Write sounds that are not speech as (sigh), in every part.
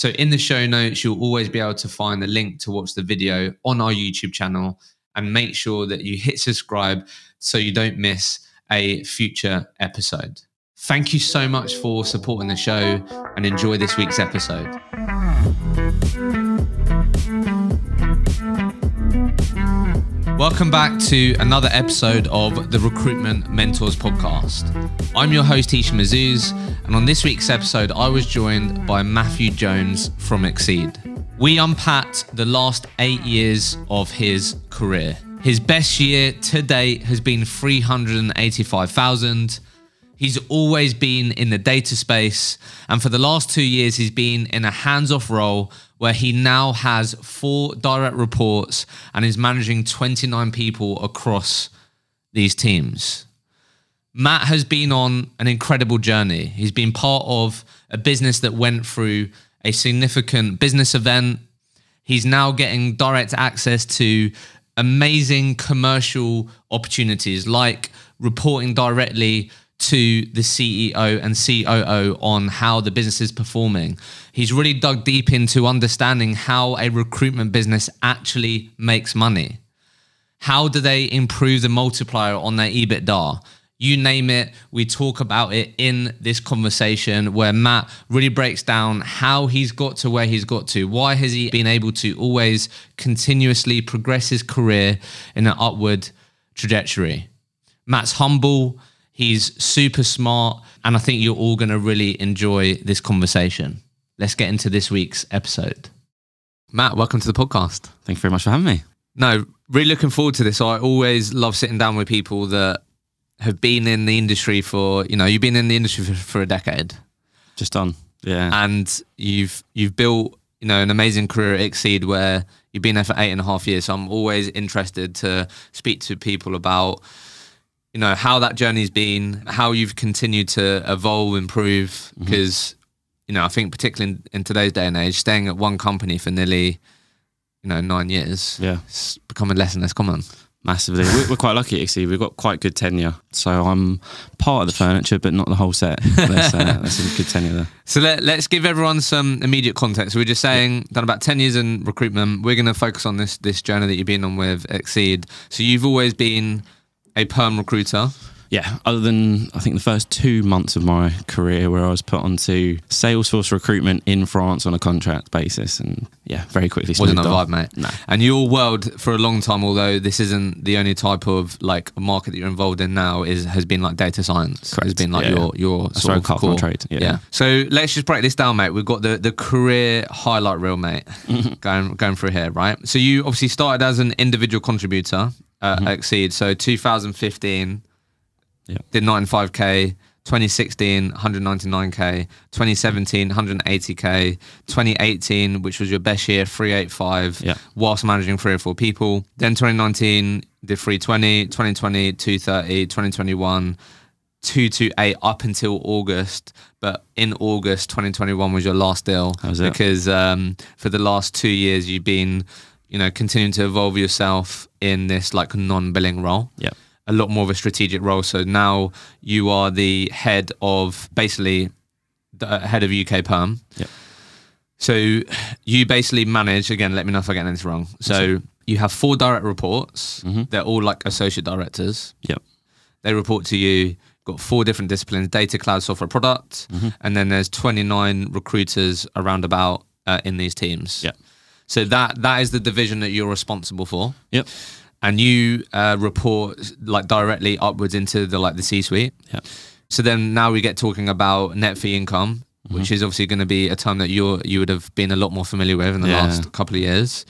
So in the show notes, you'll always be able to find the link to watch the video on our YouTube channel and make sure that you hit subscribe so you don't miss a future episode. Thank you so much for supporting the show and enjoy this week's episode. Welcome back to another episode of the Recruitment Mentors podcast. I'm your host, Hisham Azzouz, and on this week's episode, I was joined by Matthew Jones from Xcede. We unpacked the last eight years of his career. His best year to date has been 385,000. He's always been in the data space, and for the last two years, he's been in a hands off role where he now has four direct reports and is managing 29 people across these teams. Matt has been on an incredible journey. He's been part of a business that went through a significant business event. He's now getting direct access to amazing commercial opportunities like reporting directly to the CEO and COO on how the business is performing. He's really dug deep into understanding how a recruitment business actually makes money. How do they improve the multiplier on their EBITDA? You name it, we talk about it in this conversation where Matt really breaks down how he's got to where he's got to. Why has he been able to always continuously progress his career in an upward trajectory? Matt's humble, He's super smart, and I think you're all going to really enjoy this conversation. Let's get into this week's episode. Matt, welcome to the podcast. Thank you very much for having me. No, really looking forward to this. I always love sitting down with people that have been in the industry for, you know, you've been in the industry for, for a decade. Just on, yeah. And you've you've built, you know, an amazing career at Xcede where you've been there for eight and a half years. So I'm always interested to speak to people about you know how that journey's been, how you've continued to evolve, improve. Because mm-hmm. you know, I think particularly in, in, today's day and age, staying at one company for nearly you know nine years, yeah, it's becoming less and less common. Massively, we're, we're quite lucky. Actually, we've got quite good tenure. So I'm part of the furniture, but not the whole set. (laughs) That's, uh, that's a good tenure there. So let, us give everyone some immediate context. we're just saying done about ten years in recruitment. We're going to focus on this this journey that you've been on with Xcede. So you've always been a perm recruiter. Yeah, other than I think the first two months of my career where I was put onto Salesforce recruitment in France on a contract basis, and yeah, very quickly wasn't a vibe, mate. No. And your world for a long time, although this isn't the only type of like market that you're involved in now, is has been like data science. Correct. Has been like yeah. your your That's sort of core trade. Yeah. yeah. So let's just break this down, mate. We've got the the career highlight reel, mate, (laughs) going going through here, right? So you obviously started as an individual contributor uh, mm-hmm. Xcede. So 2015 yeah. did 95k. 2016 199k 2017 180k 2018 which was your best year 385 yeah. whilst managing three or four people then 2019 did 320 2020 230 2021 228 up until August, but in August 2021 was your last deal because um, for the last two years you've been you know, continuing to evolve yourself in this like non-billing role. Yeah. A lot more of a strategic role. So now you are the head of basically the uh, head of UK Perm. Yeah. So you basically manage again. Let me know if I get anything wrong. So you have four direct reports. Mm-hmm. They're all like associate directors. Yep. They report to you. Got four different disciplines: data, cloud, software, product, mm-hmm. and then there's 29 recruiters around about uh, in these teams. Yeah. So that that is the division that you're responsible for. Yep. And you uh, report like directly upwards into the like the C-suite. Yeah. So then now we get talking about net fee income, mm-hmm. which is obviously going to be a term that you you would have been a lot more familiar with in the yeah. last couple of years.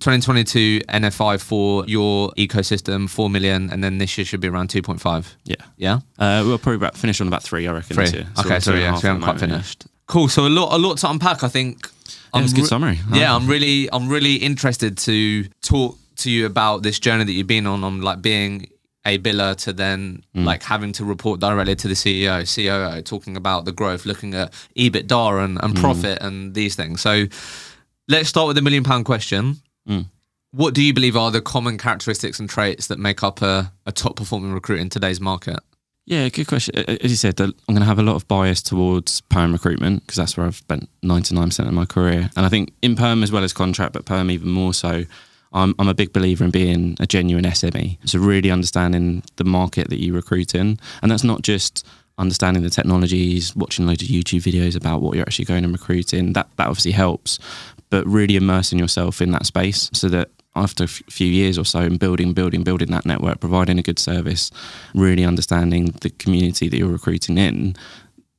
2022 NFI for your ecosystem, 4 million, and then this year should be around 2.5. Yeah. Yeah? Uh, we'll probably about finish on about three, I reckon. Three. okay, so yeah, so we haven't quite finished. Cool. So a lot, a lot to unpack. I think. Yeah, it was a good summary. Yeah, I'm really, I'm really interested to talk to you about this journey that you've been on. On like being a biller to then Mm. like having to report directly to the CEO, COO, talking about the growth, looking at EBITDA and, Mm. and profit and these things. So let's start with the million pound question. Mm. What do you believe are the common characteristics and traits that make up a, a top performing recruit in today's market? Yeah, good question. As you said, I'm going to have a lot of bias towards perm recruitment because that's where I've spent 99% of my career. And I think in perm as well as contract, but perm even more so, I'm, I'm a big believer in being a genuine SME. So really understanding the market that you recruit in. And that's not just understanding the technologies, watching loads of YouTube videos about what you're actually going and recruiting. That, that obviously helps, but really immersing yourself in that space so that after a few years or so and building, building, building that network, providing a good service, really understanding the community that you're recruiting in,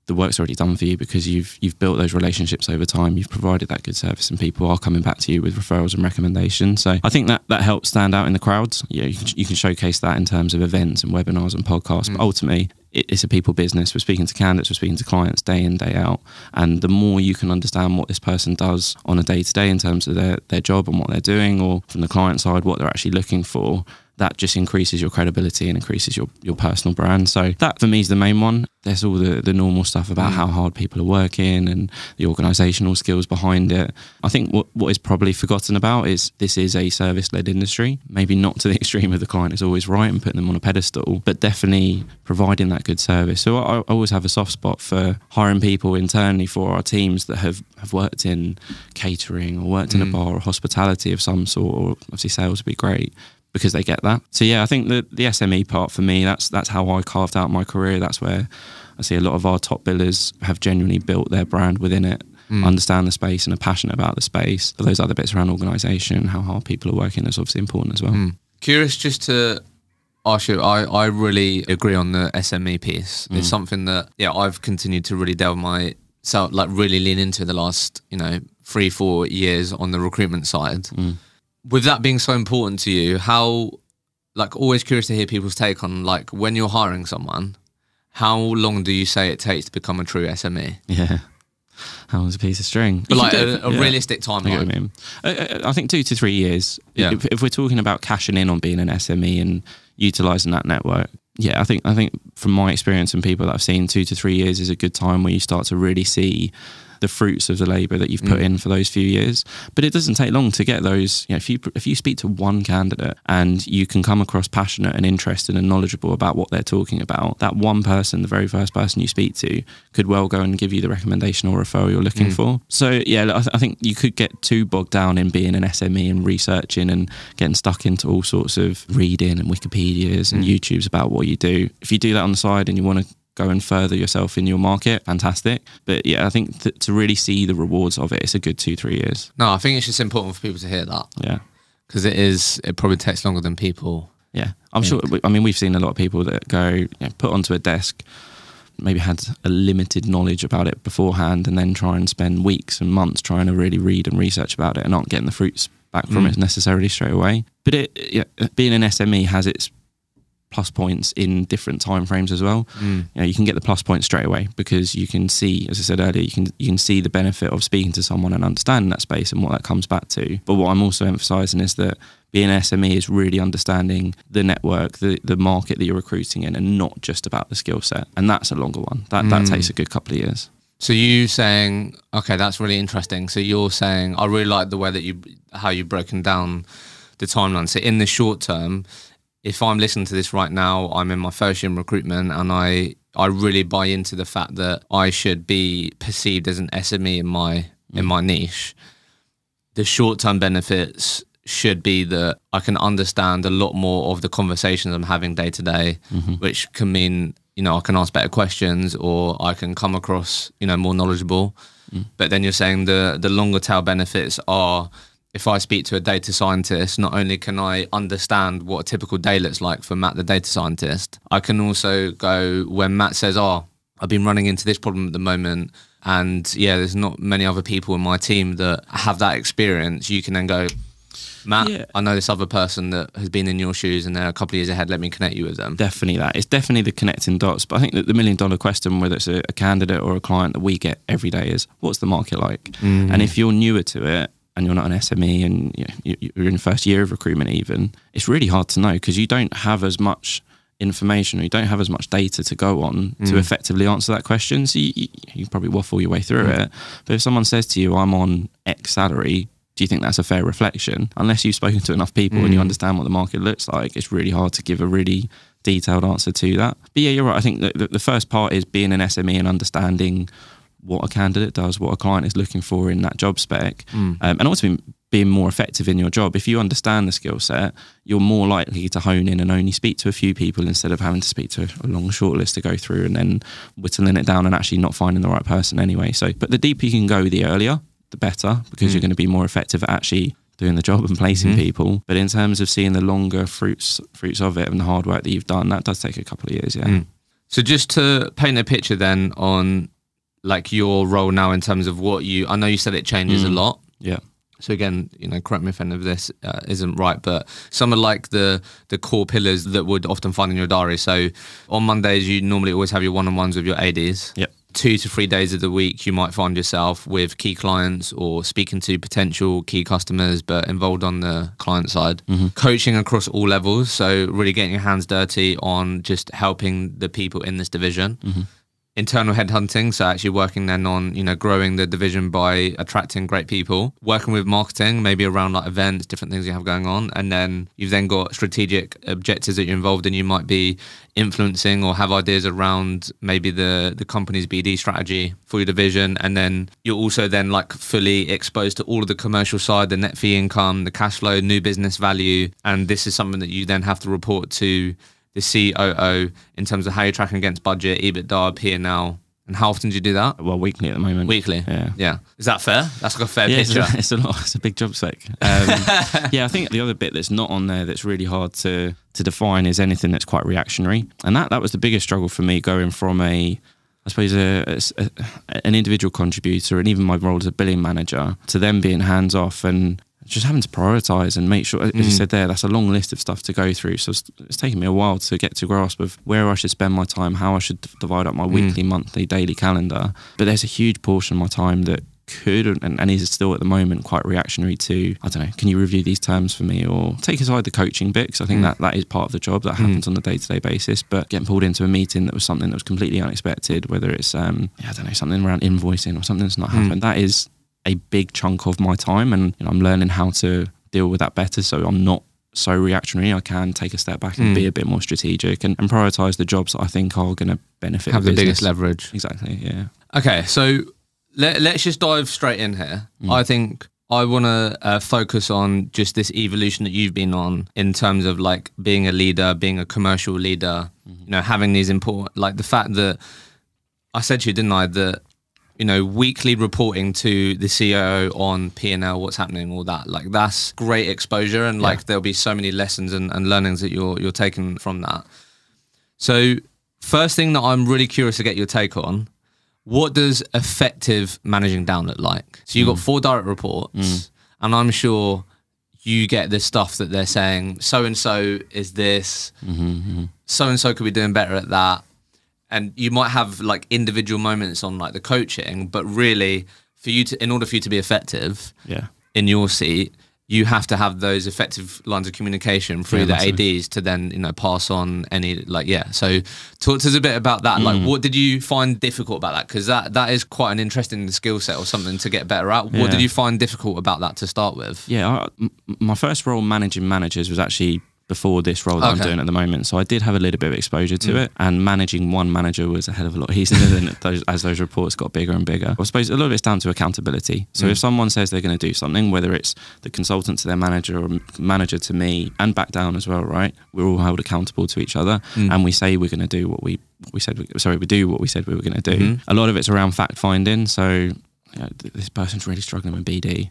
the work's already done for you because you've you've built those relationships over time. You've provided that good service, and people are coming back to you with referrals and recommendations. So I think that that helps stand out in the crowds. Yeah, you can, you can showcase that in terms of events and webinars and podcasts. But mm. ultimately, it's a people business. We're speaking to candidates, we're speaking to clients day in day out, and the more you can understand what this person does on a day to day in terms of their their job and what they're doing, or from the client side what they're actually looking for, that just increases your credibility and increases your, your personal brand. So that for me is the main one. There's all the, the normal stuff about mm. how hard people are working and the organizational skills behind it. I think what, what is probably forgotten about is this is a service led industry. Maybe not to the (laughs) extreme of the client is always right and putting them on a pedestal, but definitely providing that good service. So I, I always have a soft spot for hiring people internally for our teams that have, have worked in catering or worked in a mm. bar or hospitality of some sort, or obviously sales would be great because they get that. So yeah, I think the the SME part for me, that's that's how I carved out my career. That's where I see a lot of our top billers have genuinely built their brand within it, understand the space and are passionate about the space. But those other bits around organisation, how hard people are working, is obviously important as well. Curious just to ask you, I, I really agree on the SME piece. Mm. It's something that, yeah, I've continued to really delve my myself, like really lean into the last, you know, three, four years on the recruitment side. Mm. With that being so important to you, how, like, always curious to hear people's take on, like, when you're hiring someone, how long do you say it takes to become a true SME? Yeah. How long's a piece of string? But You like a, a yeah. realistic I get what you timeline. mean. I, I- I think two to three years. Yeah. If, if we're talking about cashing in on being an SME and utilizing that network, yeah, I think I think from my experience and people that I've seen, two to three years is a good time where you start to really see the fruits of the labour that you've put mm. in for those few years. But it doesn't take long to get those. You know, if you if you speak to one candidate and you can come across passionate and interested and knowledgeable about what they're talking about, that one person, the very first person you speak to, could well go and give you the recommendation or referral you're looking mm. for. So yeah, I, th- I think you could get too bogged down in being an SME and researching and getting stuck into all sorts of reading and Wikipedias and mm. YouTubes about what you do. If you do that on the side and you want to go and further yourself in your market, fantastic. But yeah, I think th- to really see the rewards of it, it's a good two, three years. No, I think it's just important for people to hear that Yeah. because it is, it probably takes longer than people. Yeah, I'm sure. I mean, we've seen a lot of people that go you know, put onto a desk, maybe had a limited knowledge about it beforehand, and then try and spend weeks and months trying to really read and research about it, and aren't getting the fruits back from mm. it necessarily straight away. But it, yeah, being an SME has its plus points in different time frames as well. Hmm. You know, you can get the plus points straight away because you can see, as I said earlier, you can you can see the benefit of speaking to someone and understanding that space and what that comes back to. But what I'm also emphasising is that being an SME is really understanding the network, the the market that you're recruiting in, and not just about the skill set. And that's a longer one. That that hmm. takes a good couple of years. So you saying, okay, that's really interesting. So you're saying, I really like the way that you, how you've broken down the timeline. So in the short term, if I'm listening to this right now, I'm in my first year in recruitment, and I I really buy into the fact that I should be perceived as an SME in my in mm. my niche. The short term benefits should be that I can understand a lot more of the conversations I'm having day to day, mm-hmm. which can mean you know I can ask better questions or I can come across you know more knowledgeable. Mm. But then you're saying the the longer tail benefits are if I speak to a data scientist, not only can I understand what a typical day looks like for Matt, the data scientist, I can also go when Matt says, "Oh, I've been running into this problem at the moment." And yeah, there's not many other people in my team that have that experience. You can then go, Matt, Yeah. I know this other person that has been in your shoes and they're a couple of years ahead. Let me connect you with them. definitely that. It's definitely the connecting dots. But I think that the million dollar question, whether it's a, a candidate or a client that we get every day, is what's the market like? Mm. And if you're newer to it and you're not an SME and you know, you're in the first year of recruitment, even, it's really hard to know because you don't have as much information or you don't have as much data to go on to mm. effectively answer that question. So you, you, you probably waffle your way through mm. it. But if someone says to you, I'm on X salary, do you think that's a fair reflection? Unless you've spoken to enough people and you mm. understand what the market looks like, it's really hard to give a really detailed answer to that. But yeah, you're right. I think the, the first part is being an SME and understanding what a candidate does, what a client is looking for in that job spec, hmm. um, and also being, being more effective in your job. If you understand the skill set, you're more likely to hone in and only speak to a few people instead of having to speak to a long short list to go through and then whittling it down and actually not finding the right person anyway. So, but the deeper you can go, the earlier, the better, because you're hmm. going to be more effective at actually doing the job and placing hmm. people. But in terms of seeing the longer fruits fruits of it and the hard work that you've done, that does take a couple of years. Yeah. So just to paint a picture then on like your role now in terms of what you, I know you said it changes a mm. lot. Yeah. So again, you know, correct me if any of this uh, isn't right, but some are like the the core pillars that would often find in your diary. So on Mondays, you normally always have your one-on-ones with your ADs. Yep. Two to three days of the week, you might find yourself with key clients or speaking to potential key customers, but involved on the client side. Mm-hmm. Coaching across all levels, so really getting your hands dirty on just helping the people in this division mm-hmm. Internal headhunting so actually working then on you know growing the division by attracting great people working with marketing maybe around like events different things you have going on and then you've then got strategic objectives that you're involved in. You might be influencing or have ideas around maybe the the company's bd strategy for your division and then you're also then like fully exposed to all of the commercial side the net fee income the cash flow new business value and this is something that you then have to report to the COO in terms of how you're tracking against budget, EBITDA, P&L, and how often do you do that? Well, weekly at the moment. Weekly. Yeah. Yeah. Is that fair? That's like a fair Yeah, it's picture. a, (laughs) it's a lot. It's a big job spec. Um, (laughs) yeah, I think the other bit that's not on there that's really hard to to define is anything that's quite reactionary, and that that was the biggest struggle for me going from a I suppose a, a- an individual contributor and even my role as a billing manager to them being hands off and just having to prioritize and make sure, as you hmm. said there, that's a long list of stuff to go through. So it's, it's taken me a while to get to grasp of where I should spend my time, how I should d- divide up my hmm. weekly, monthly, daily calendar. But there's a huge portion of my time that could and, and is still at the moment quite reactionary to I don't know can you review these terms for me? Or take aside the coaching bit because I think hmm. that that is part of the job that happens on a day-to-day basis. But getting pulled into a meeting that was something that was completely unexpected whether it's um yeah, I don't know something around invoicing or something that's not happened that is a big chunk of my time and you know, I'm learning how to deal with that better so I'm not so reactionary I can take a step back and Hmm. be a bit more strategic and, and prioritize the jobs that I think are going to benefit have the biggest leverage. exactly yeah Okay, so let, let's just dive straight in here. I think I want to uh, focus on just this evolution that you've been on in terms of like being a leader, being a commercial leader, you know, having these important, like the fact that I said to you, didn't I, that you know, weekly reporting to the CEO on P and L, what's happening, all that. Like that's great exposure, and like there'll be so many lessons and, and learnings that you're you're taking from that. So, first thing that I'm really curious to get your take on, what does effective managing down look like? So you've got mm. four direct reports, mm. and I'm sure you get the stuff that they're saying, so and so is this, mm-hmm, mm-hmm. so and so could be doing better at that. And you might have like individual moments on like the coaching, but really for you to, in order for you to be effective yeah in your seat, you have to have those effective lines of communication through Yeah, the. ADs to then, you know, pass on any like, yeah. So talk to us a bit about that. Like, Mm. what did you find difficult about that? Because that, that is quite an interesting skill set or something to get better at. What Yeah. did you find difficult about that to start with? Yeah, I, m- my first role managing managers was actually before this role that I'm doing at the moment. So I did have a little bit of exposure to mm. it, and managing one manager was a hell of a lot easier (laughs) than those as those reports got bigger and bigger. I suppose a lot of it's down to accountability. So mm. if someone says they're going to do something, whether it's the consultant to their manager or manager to me, and back down as well, right? We're all held accountable to each other, mm. and we say we're going to do what we we said. We, sorry, we do what we said we were going to do. Mm-hmm. A lot of it's around fact finding. So you know, th- this person's really struggling with BD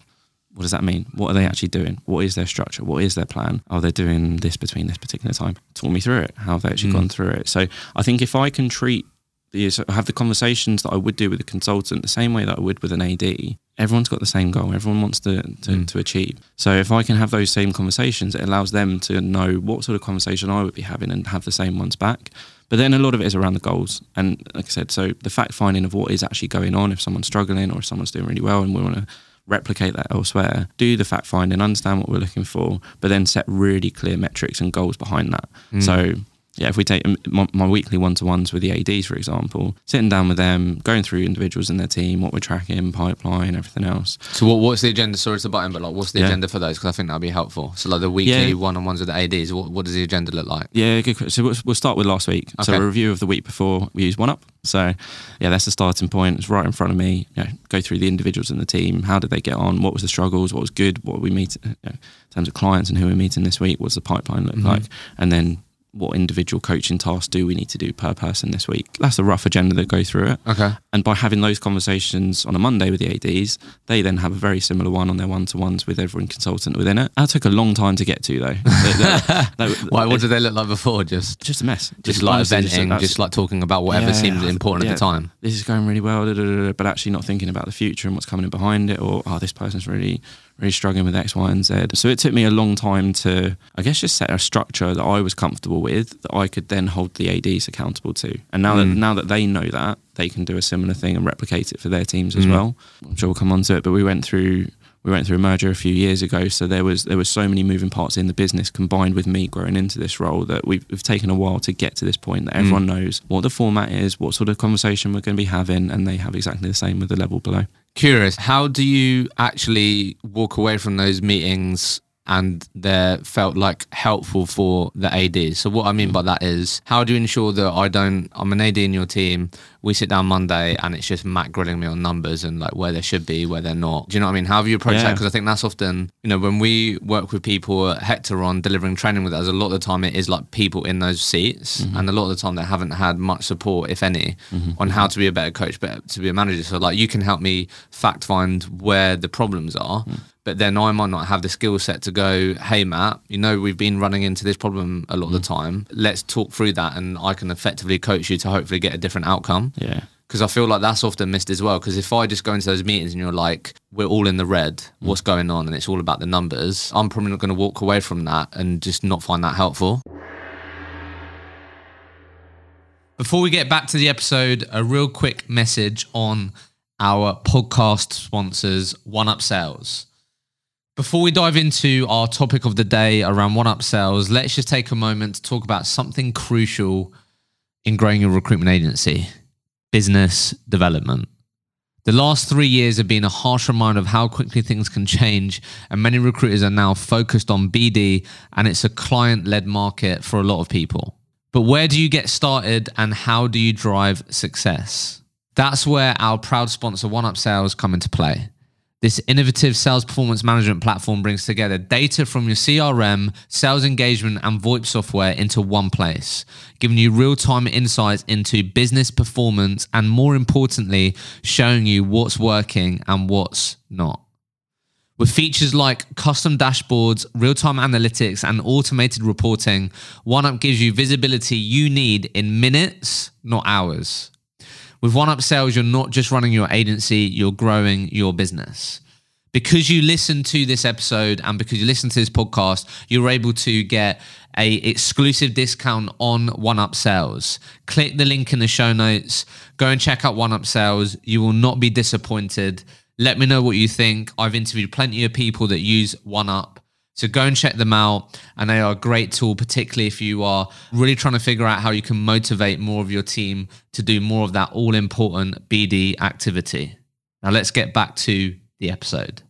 what does that mean? What are they actually doing? What is their structure? What is their plan? Are they doing this between this particular time? Talk me through it. How have they actually gone through it? So I think if I can treat these, have the conversations that I would do with a consultant the same way that I would with an AD. Everyone's got the same goal. Everyone wants to to, Mm. to achieve. So if I can have those same conversations, it allows them to know what sort of conversation I would be having and have the same ones back. But then a lot of it is around the goals. And like I said, so the fact finding of what is actually going on, if someone's struggling or if someone's doing really well and we want to replicate that elsewhere, do the fact finding, understand what we're looking for, but then set really clear metrics and goals behind that. Mm. So yeah, if we take my, my weekly one-to-ones with the ADs, for example, sitting down with them, going through individuals in their team, what we're tracking, pipeline, everything else. So what, what's the agenda? Sorry to butt in, but like, what's the Yeah. agenda for those? Because I think that'd be helpful. So like the weekly Yeah. one-on-ones with the ADs. What, what does the agenda look like? Yeah, good. So we'll, we'll start with last week. So a review of the week before we use OneUp. So yeah, that's the starting point. It's right in front of me. You know, go through the individuals in the team. How did they get on? What was the struggles? What was good? What we meet you know, in terms of clients and who we're meeting this week? What's the pipeline look Mhm. like? And then what individual coaching tasks do we need to do per person this week? That's a rough agenda that go through it. Okay. And by having those conversations on a Monday with the ADs, they then have a very similar one on their one to ones with every consultant within it. That took a long time to get to though. (laughs) (laughs) Why? What did they look like before? Just just a mess. just like honestly, venting, that's- just like talking about whatever Yeah, seemed I- important at the time. this is going really well, but actually not thinking about the future and what's coming in behind it, or oh, this person's really, really struggling with X, Y, and Z. So it took me a long time to, I guess, just set a structure that I was comfortable with that I could then hold the ADs accountable to. And now that Mm. now that they know that, they can do a similar thing and replicate it for their teams as Mm. well. I'm sure we'll come on to it, but we went through. We went through a merger a few years ago, so there was there was so many moving parts in the business combined with me growing into this role that we've, we've taken a while to get to this point that everyone knows what the format is, what sort of conversation we're going to be having, and they have exactly the same with the level below. Curious, how do you actually walk away from those meetings and they're felt like helpful for the AD? So what I mean by that is, how do you ensure that I don't? I'm an AD in your team. We sit down Monday and it's just Matt grilling me on numbers and like where they should be, where they're not. Do you know what I mean? How have you approached that? Because I think that's often, you know, when we work with people at Hector on delivering training with us, a lot of the time it is like people in those seats, mm-hmm. and a lot of the time they haven't had much support, if any, mm-hmm. on how to be a better coach, but to be a manager. So like you can help me fact find where the problems are. Mm. But then I might not have the skill set to go, hey, Matt, you know, we've been running into this problem a lot of the mm. time. Let's talk through that and I can effectively coach you to hopefully get a different outcome Yeah, because I feel like that's often missed as well. Because if I just go into those meetings and you're like, we're all in the red, mm. what's going on, and it's all about the numbers, I'm probably not going to walk away from that and just not find that helpful. Before we get back to the episode, a real quick message on our podcast sponsors, One Up Sales. Before we dive into our topic of the day around One Up Sales, let's just take a moment to talk about something crucial in growing your recruitment agency business development. The last three years have been a harsh reminder of how quickly things can change, and many recruiters are now focused on BD, and it's a client led market for a lot of people. But where do you get started, and how do you drive success? That's where our proud sponsor, One Up Sales, come into play. This innovative sales performance management platform brings together data from your CRM, sales engagement, and VoIP software into one place, giving you real time insights into business performance and, more importantly, showing you what's working and what's not. With features like custom dashboards, real time analytics, and automated reporting, OneUp gives you visibility you need in minutes, not hours. With OneUp Sales, you're not just running your agency, you're growing your business. Because you listen to this episode and because you listen to this podcast, you're able to get a exclusive discount on OneUp Sales. Click the link in the show notes. Go and check out OneUp Sales. You will not be disappointed. Let me know what you think. I've interviewed plenty of people that use OneUp. So go and check them out. And they are a great tool, particularly if you are really trying to figure out how you can motivate more of your team to do more of that all important BD activity. Now let's get back to the episode.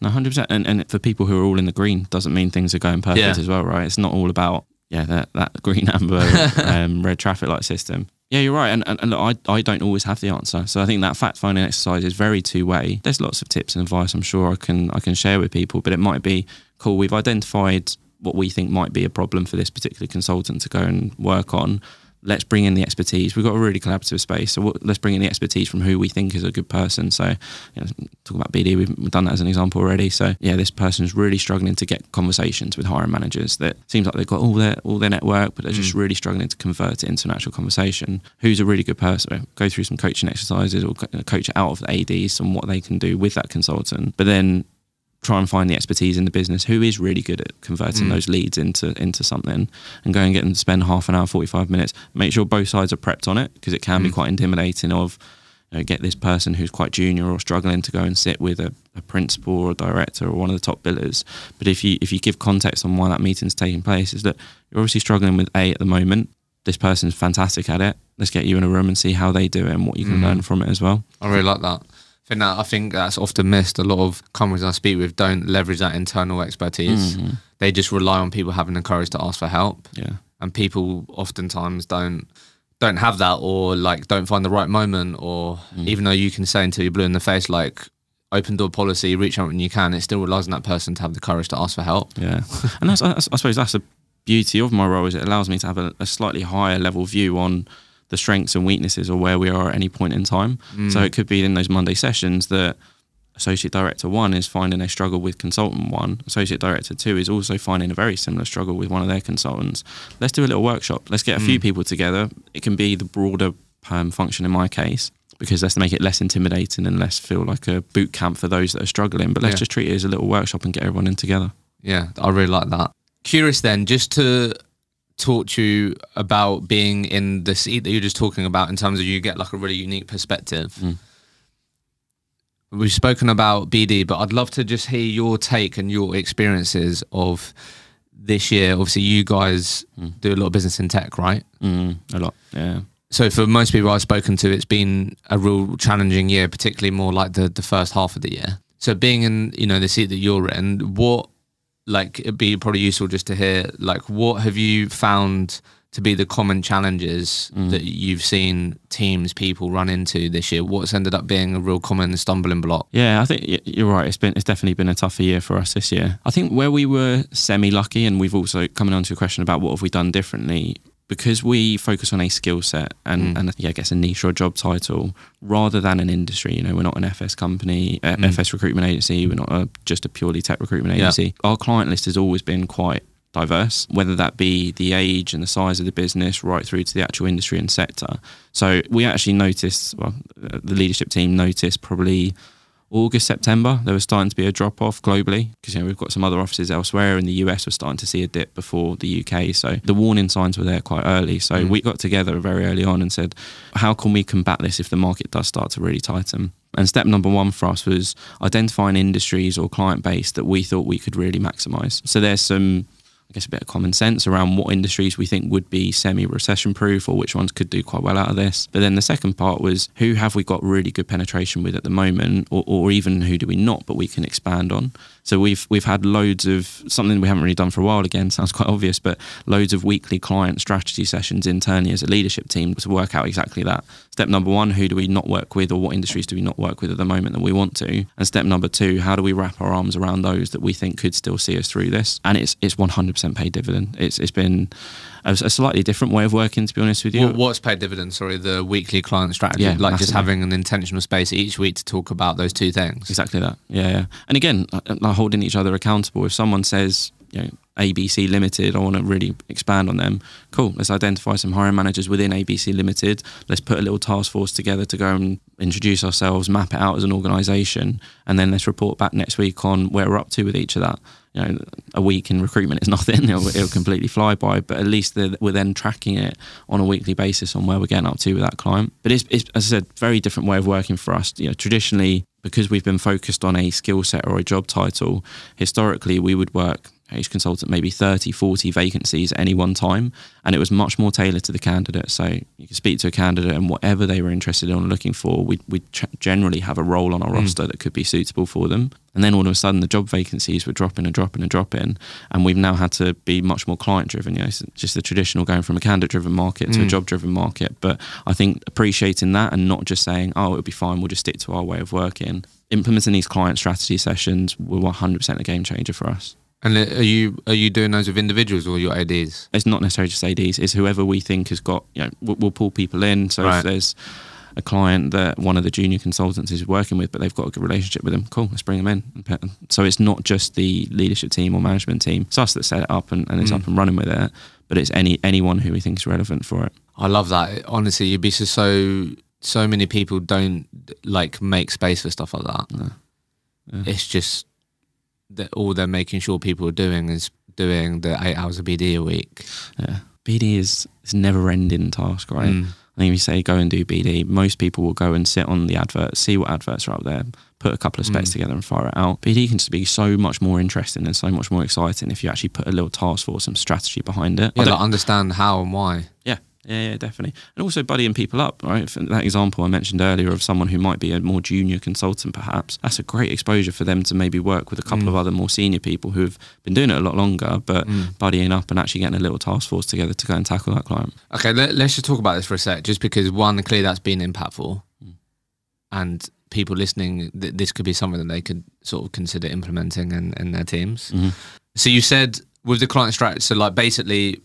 no, hundred percent. And and for people who are all in the green, doesn't mean things are going perfect Yeah. as well, right? It's not all about yeah that that (laughs) green amber (laughs) um, red traffic light system. Yeah, you're right. And, and, and look, I, I don't always have the answer. So I think that fact finding exercise is very two way. There's lots of tips and advice I'm sure I can I can share with people, but it might be cool. We've identified what we think might be a problem for this particular consultant to go and work on. Let's bring in the expertise. We've got a really collaborative space, so let's bring in the expertise from who we think is a good person. So, you know, talk about BD, we've done that as an example already. So, yeah, this person's really struggling to get conversations with hiring managers. That seems like they've got all their all their network, but they're just mm. really struggling to convert it into an actual conversation. Who's a really good person? Go through some coaching exercises or coach out of the ADs and what they can do with that consultant. But then try and find the expertise in the business who is really good at converting Mm. those leads into into something and go and get them to spend half an hour 45 minutes make sure both sides are prepped on it because it can be Mm. quite intimidating of you know, get this person who's quite junior or struggling to go and sit with a, a principal or a director or one of the top billers but if you if you give context on why that meeting's taking place is that you're obviously struggling with a at the moment this person's fantastic at it let's get you in a room and see how they do it and what you can Mm. learn from it as well I really like that. I think that I think that's often missed. A lot of companies I speak with don't leverage that internal expertise. Mhm. They just rely on people having the courage to ask for help, yeah and people oftentimes don't don't have that, or like don't find the right moment, or even though you can say until you're blue in the face, like open door policy, reach out when you can, it still relies on that person to have the courage to ask for help. Yeah, and that's, I, I suppose that's the beauty of my role is it allows me to have a, a slightly higher level view on the strengths and weaknesses or where we are at any point in time. Mm. So it could be in those Monday sessions that associate director one is finding a struggle with consultant one. Associate director two is also finding a very similar struggle with one of their consultants. Let's do a little workshop. Let's get a few Mm. people together. It can be the broader perm function in my case. Because let's make it less intimidating and less feel like a boot camp for those that are struggling. But let's Yeah. just treat it as a little workshop and get everyone in together. Yeah, I really like that. Curious then, just to talk to you about being in the seat that you're just talking about in terms of you get like a really unique perspective. Mm. We've spoken about BD, but I'd love to just hear your take and your experiences of this year. Obviously, you guys Mm. do a lot of business in tech, right? Mm, a lot, yeah. So for most people I've spoken to, it's been a real challenging year, particularly more like the the first half of the year. So being in you know the seat that you're in, what like it'd be probably useful just to hear like what have you found to be the common challenges mm. that you've seen teams people run into this year? What's ended up being a real common stumbling block? Yeah, I think you're right. It's been it's definitely been a tougher year for us this year. I think where we were semi lucky, and we've also coming on to a question about what have we done differently. Because we focus on a skill set and, Mm. and yeah, I guess a niche or a job title rather than an industry. You know, we're not an FS company, uh, Mm. FS recruitment agency. We're not a, just a purely tech recruitment Yeah. agency. Our client list has always been quite diverse, whether that be the age and the size of the business, right through to the actual industry and sector. So we actually noticed, well, uh, the leadership team noticed probably August, September, there was starting to be a drop off globally because you know we've got some other offices elsewhere in the US. We're starting to see a dip before the UK, so the warning signs were there quite early. So Mm. we got together very early on and said, how can we combat this if the market does start to really tighten? And step number one for us was identifying industries or client base that we thought we could really maximise. So there's some I guess a bit of common sense around what industries we think would be semi recession proof or which ones could do quite well out of this. But then the second part was who have we got really good penetration with at the moment or, or even who do we not but we can expand on. So we've we've had loads of something we haven't really done for a while again, sounds quite obvious, but loads of weekly client strategy sessions internally as a leadership team to work out exactly that. Step number one, who do we not work with or what industries do we not work with at the moment that we want to? And step number two, how do we wrap our arms around those that we think could still see us through this? And it's it's 100% paid dividend. It's it's been a, a slightly different way of working, to be honest with you. What, what's paid dividends? Sorry, the weekly client strategy, Yeah, like just having an intentional space each week to talk about those two things. Exactly that. Yeah, yeah. And again, uh, holding each other accountable. If someone says, you know, ABC Limited, I want to really expand on them. Cool. Let's identify some hiring managers within ABC Limited. Let's put a little task force together to go and introduce ourselves, map it out as an organisation, and then let's report back next week on where we're up to with each of that. You know, a week in recruitment is (laughs) nothing; it'll, it'll completely fly by. But at least we're then tracking it on a weekly basis on where we're getting up to with that client. But it's, it's as I said, very different way of working for us. You know, traditionally because we've been focused on a skill set or a job title, historically we would work each consultant maybe 30, 40 vacancies at any one time. And it was much more tailored to the candidate. So you could speak to a candidate and whatever they were interested in or looking for, we'd, we'd ch- generally have a role on our roster that could be suitable for them. And then all of a sudden the job vacancies were dropping and dropping and dropping. And we've now had to be much more client driven. You know, it's just the traditional going from a candidate driven market to a Mm. job driven market. But I think appreciating that and not just saying, oh, it'll be fine, we'll just stick to our way of working. Implementing these client strategy sessions were 100% a game changer for us. And are you are you doing those with individuals or your ADs? It's not necessarily just ADs. It's whoever we think has got. You know, we'll, we'll pull people in. So Right. if there's a client that one of the junior consultants is working with, but they've got a good relationship with them, cool, let's bring them in. So it's not just the leadership team or management team. It's us that set it up and, and it's Mm. up and running with it. But it's any anyone who we think is relevant for it. I love that. Honestly, you'd be so so so many people don't like make space for stuff like that. No. Yeah. It's just that all they're making sure people are doing is doing the eight hours of BD a week. Yeah. BD is is never ending task, right? Mm. I think if you say go and do BD, most people will go and sit on the advert, see what adverts are out there, put a couple of specs Mm. together and fire it out. BD can just be so much more interesting and so much more exciting if you actually put a little task force, some strategy behind it. Yeah, like understand how and why. yeah, yeah, yeah, definitely. And also buddying people up, right? For that example I mentioned earlier of someone who might be a more junior consultant, perhaps, that's a great exposure for them to maybe work with a couple Mm. of other more senior people who've been doing it a lot longer, but Mm. buddying up and actually getting a little task force together to go and tackle that client. Okay, let, let's just talk about this for a sec, just because one, clearly that's been impactful, Mm. and people listening, th- this could be something that they could sort of consider implementing in, in their teams. Mhm. So you said with the client strategy, so like basically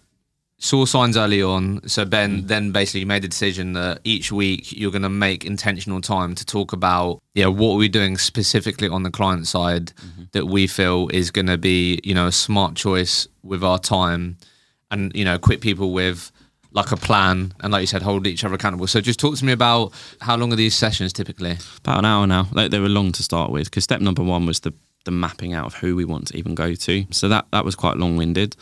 saw signs early on. So Ben Mm. then basically made the decision that each week you're going to make intentional time to talk about yeah what are we doing specifically on the client side Mm-hmm. that we feel is going to be you know a smart choice with our time, and you know equip people with like a plan and like you said hold each other accountable. So just talk to me about how long are these sessions typically? about an hour now. Like they were long to start with because step number one was the the mapping out of who we want to even go to. So that that was quite long winded.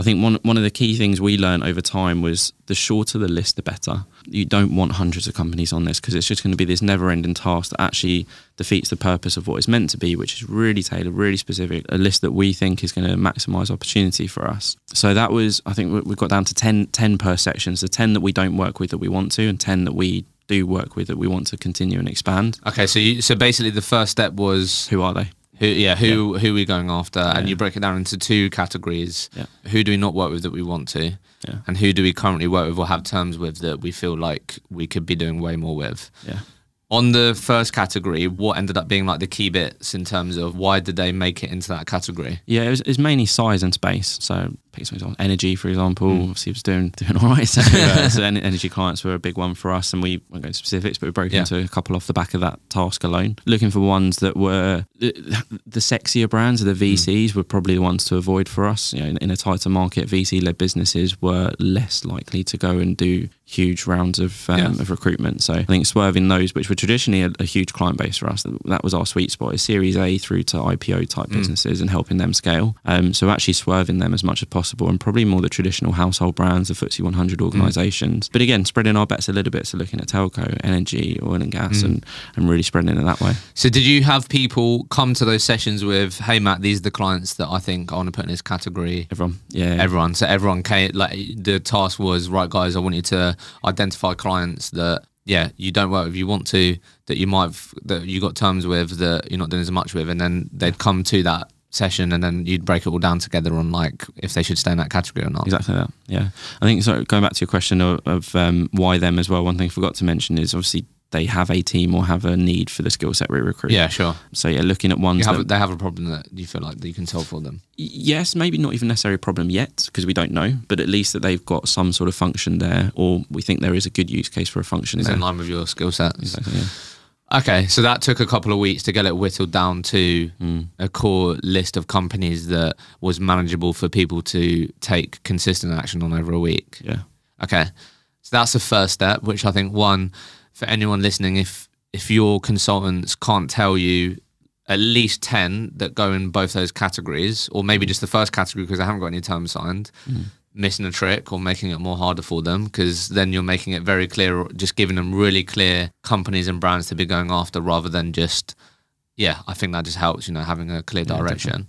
I think one one of the key things we learned over time was the shorter the list, the better. You don't want hundreds of companies on this because it's just going to be this never ending task that actually defeats the purpose of what it's meant to be, which is really tailored, really specific, a list that we think is going to maximize opportunity for us. So that was, I think we- we've got down to 10, 10 per section. So 10 that we don't work with that we want to, and 10 that we do work with that we want to continue and expand. Okay, so you, so basically the first step was Who are they? Who, yeah, who who are we going after? And you break it down into two categories. Yeah. Who do we not work with that we want to? Yeah. And who do we currently work with or have terms with that we feel like we could be doing way more with? Yeah. On the first category, what ended up being like the key bits in terms of why did they make it into that category? Yeah, it was, it was mainly size and space. So, pick some examples. Energy, for example, Mm. obviously was doing (laughs) doing all right. So, uh, so energy clients were a big one for us, and we won't go into specifics, but we broke Yeah. into a couple off the back of that task alone. Looking for ones that were the, the sexier brands, the Mm. VCs, were probably the ones to avoid for us. You know, in, in a tighter market, VC-led businesses were less likely to go and do huge rounds of um, Yeah. of recruitment. So, I think swerving those, which were traditionally a, a huge client base for us, that was our sweet spot, is Series A through to IPO type Mm. businesses and helping them scale. Um, so actually swerving them as much as possible, and probably more the traditional household brands, the FTSE 100 organisations. But again, spreading our bets a little bit, so looking at telco, energy, oil and gas, Mm. and and really spreading it that way. So did you have people come to those sessions with, hey Matt, these are the clients that I think I want to put in this category? Everyone, yeah, Everyone. So everyone came like the task was, right guys, I want you to identify clients that yeah, you don't work with, you want to, that you might have, that you got terms with that you're not doing as much with, and then they'd come to that session and then you'd break it all down together on like if they should stay in that category or not. Exactly that. Yeah, I think so. Going back to your question of, of um, why them as well. One thing I forgot to mention is obviously they have a team or have a need for the skill set we recruit. Yeah, sure. So yeah, looking at ones have, that they have a problem that you feel like that you can solve for them. yes, maybe not even necessarily a problem yet because we don't know, but at least that they've got some sort of function there, or we think there is a good use case for a function Is in line with your skill sets. Exactly. Yeah. Okay, so that took a couple of weeks to get it whittled down to Mm. a core list of companies that was manageable for people to take consistent action on over a week. Yeah. Okay, so that's the first step, which I think one for anyone listening, if if your consultants can't tell you at least ten that go in both those categories, or maybe just the first category because they haven't got any terms signed, missing a trick or making it more harder for them because then you're making it very clear, just giving them really clear companies and brands to be going after rather than just, yeah, I think that just helps, you know, having a clear Yeah, direction.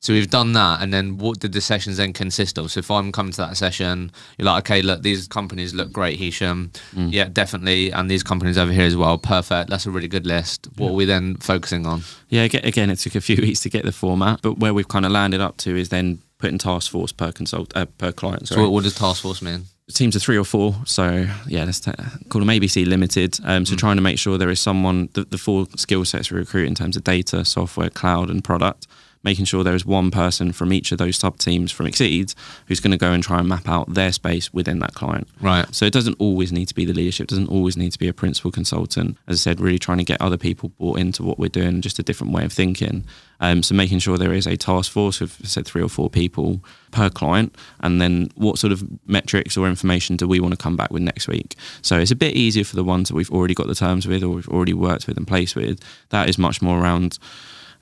So we've done that, and then what did the sessions then consist of? So if I'm coming to that session, you're like, okay, look, these companies look great, Hisham. Mm. Yeah, definitely, and these companies over here as well. Perfect. That's a really good list. What are we then focusing on? Yeah, again, it took a few (laughs) weeks to get the format, but where we've kind of landed up to is then putting task force per consult uh, per client. So Sorry. what, what does task force mean? teams of three or four. So yeah, let's ta call them ABC Limited. Um, so trying to make sure there is someone the, the four skill sets we recruit in terms of data, software, cloud, and product. Making sure there is one person from each of those sub teams from Xcede who's going to go and try and map out their space within that client. Right. So it doesn't always need to be the leadership, doesn't always need to be a principal consultant. As I said, really trying to get other people bought into what we're doing, just a different way of thinking. Um, so making sure there is a task force of said three or four people per client, and then what sort of metrics or information do we want to come back with next week? So it's a bit easier for the ones that we've already got the terms with or we've already worked with and placed with. That is much more around.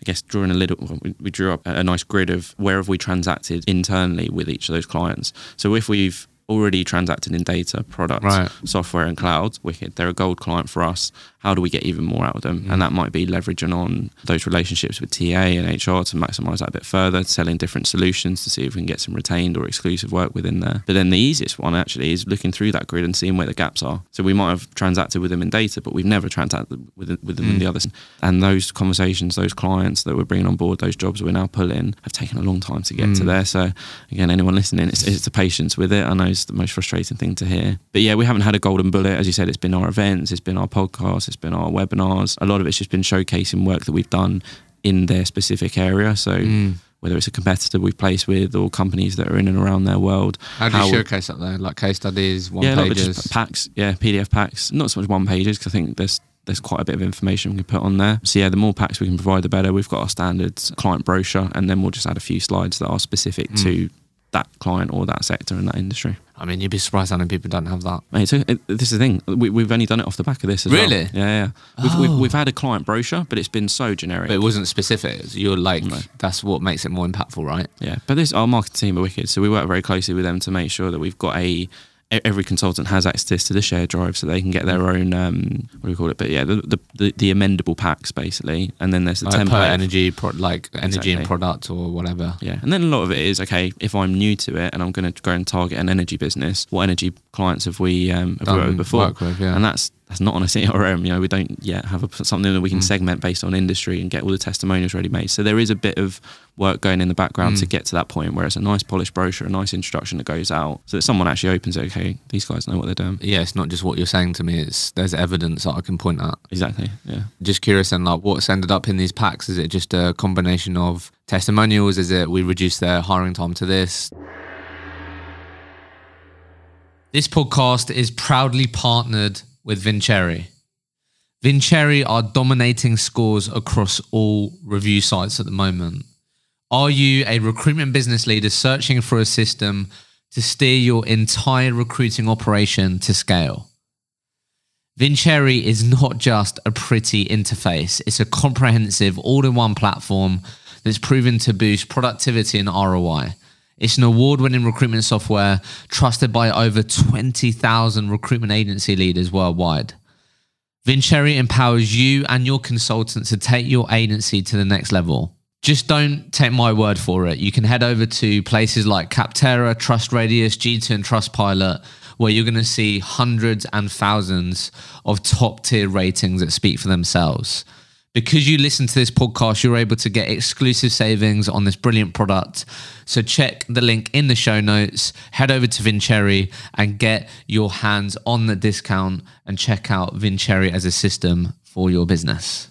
I guess drawing a little, we drew up a nice grid of where have we transacted internally with each of those clients. So if we've already transacted in data, products, Right. software, and cloud. Wicked. They're a gold client for us. How do we get even more out of them? Mm. And that might be leveraging on those relationships with TA and HR to maximize that a bit further, selling different solutions to see if we can get some retained or exclusive work within there. But then the easiest one actually is looking through that grid and seeing where the gaps are. So we might have transacted with them in data, but we've never transacted with, with them in Mm. the others. And those conversations, those clients that we're bringing on board, those jobs we're now pulling, have taken a long time to get to Mm. there. So again, anyone listening, it's, it's the patience with it. I know it's the most frustrating thing to hear. But yeah, we haven't had a golden bullet. As you said, it's been our events, it's been our podcasts, it's been our webinars. A lot of it's just been showcasing work that we've done in their specific area. So Mm. whether it's a competitor we've placed with or companies that are in and around their world. How do you How- showcase that there? Like case studies, one yeah, a lot of it pages. packs, yeah, PDF packs. Not so much one pages because I think there's there's quite a bit of information we can put on there. So yeah, the more packs we can provide, the better. We've got our standards client brochure, and then we'll just add a few slides that are specific Mm. to that client or that sector and that industry. I mean, you'd be surprised how many people don't have that. Mate, so it, this is the thing. We, we've only done it off the back of this as well. Really? Yeah, yeah. We've, we've, Oh. we've had a client brochure, but it's been so generic. But it wasn't specific. You're like, No. that's what makes it more impactful, right? Yeah, but this our marketing team are wicked, so we work very closely with them to make sure that we've got a every consultant has access to the share drive, so they can get their own um, what do we call it? But yeah, the the, the, the amendable packs basically, and then there's the Like template. energy, pro- like energy Exactly. and product or whatever. Yeah, and then a lot of it is okay. If I'm new to it and I'm going to go and target an energy business, what energy clients have we um, have we worked with before? work with, yeah. And that's that's not on a CRM. You know, we don't yet have a, something that we can Mm. segment based on industry and get all the testimonials ready made. So there is a bit of work going in the background to Mm. get to that point where it's a nice polished brochure, a nice introduction that goes out, so that someone actually opens it. Okay, these guys know what they're doing. yeah, it's not just what you're saying to me. It's there's evidence that I can point at. Exactly. Yeah. Just curious, and like, what's ended up in these packs? Is it just a combination of testimonials? Is it we reduce their hiring time to this? This podcast is proudly partnered with Vincere. Vincere are dominating scores across all review sites at the moment. Are you a recruitment business leader searching for a system to steer your entire recruiting operation to scale? Vincere is not just a pretty interface, it's a comprehensive all in one platform that's proven to boost productivity and ROI. It's an award winning recruitment software trusted by over 20,000 recruitment agency leaders worldwide. Vincere empowers you and your consultants to take your agency to the next level. Just don't take my word for it. You can head over to places like Capterra, Trust Radius, G2, and Trustpilot, where you're going to see hundreds and thousands of top tier ratings that speak for themselves. Because you listen to this podcast, you're able to get exclusive savings on this brilliant product. So check the link in the show notes, head over to Vincere and get your hands on the discount and check out Vincere as a system for your business.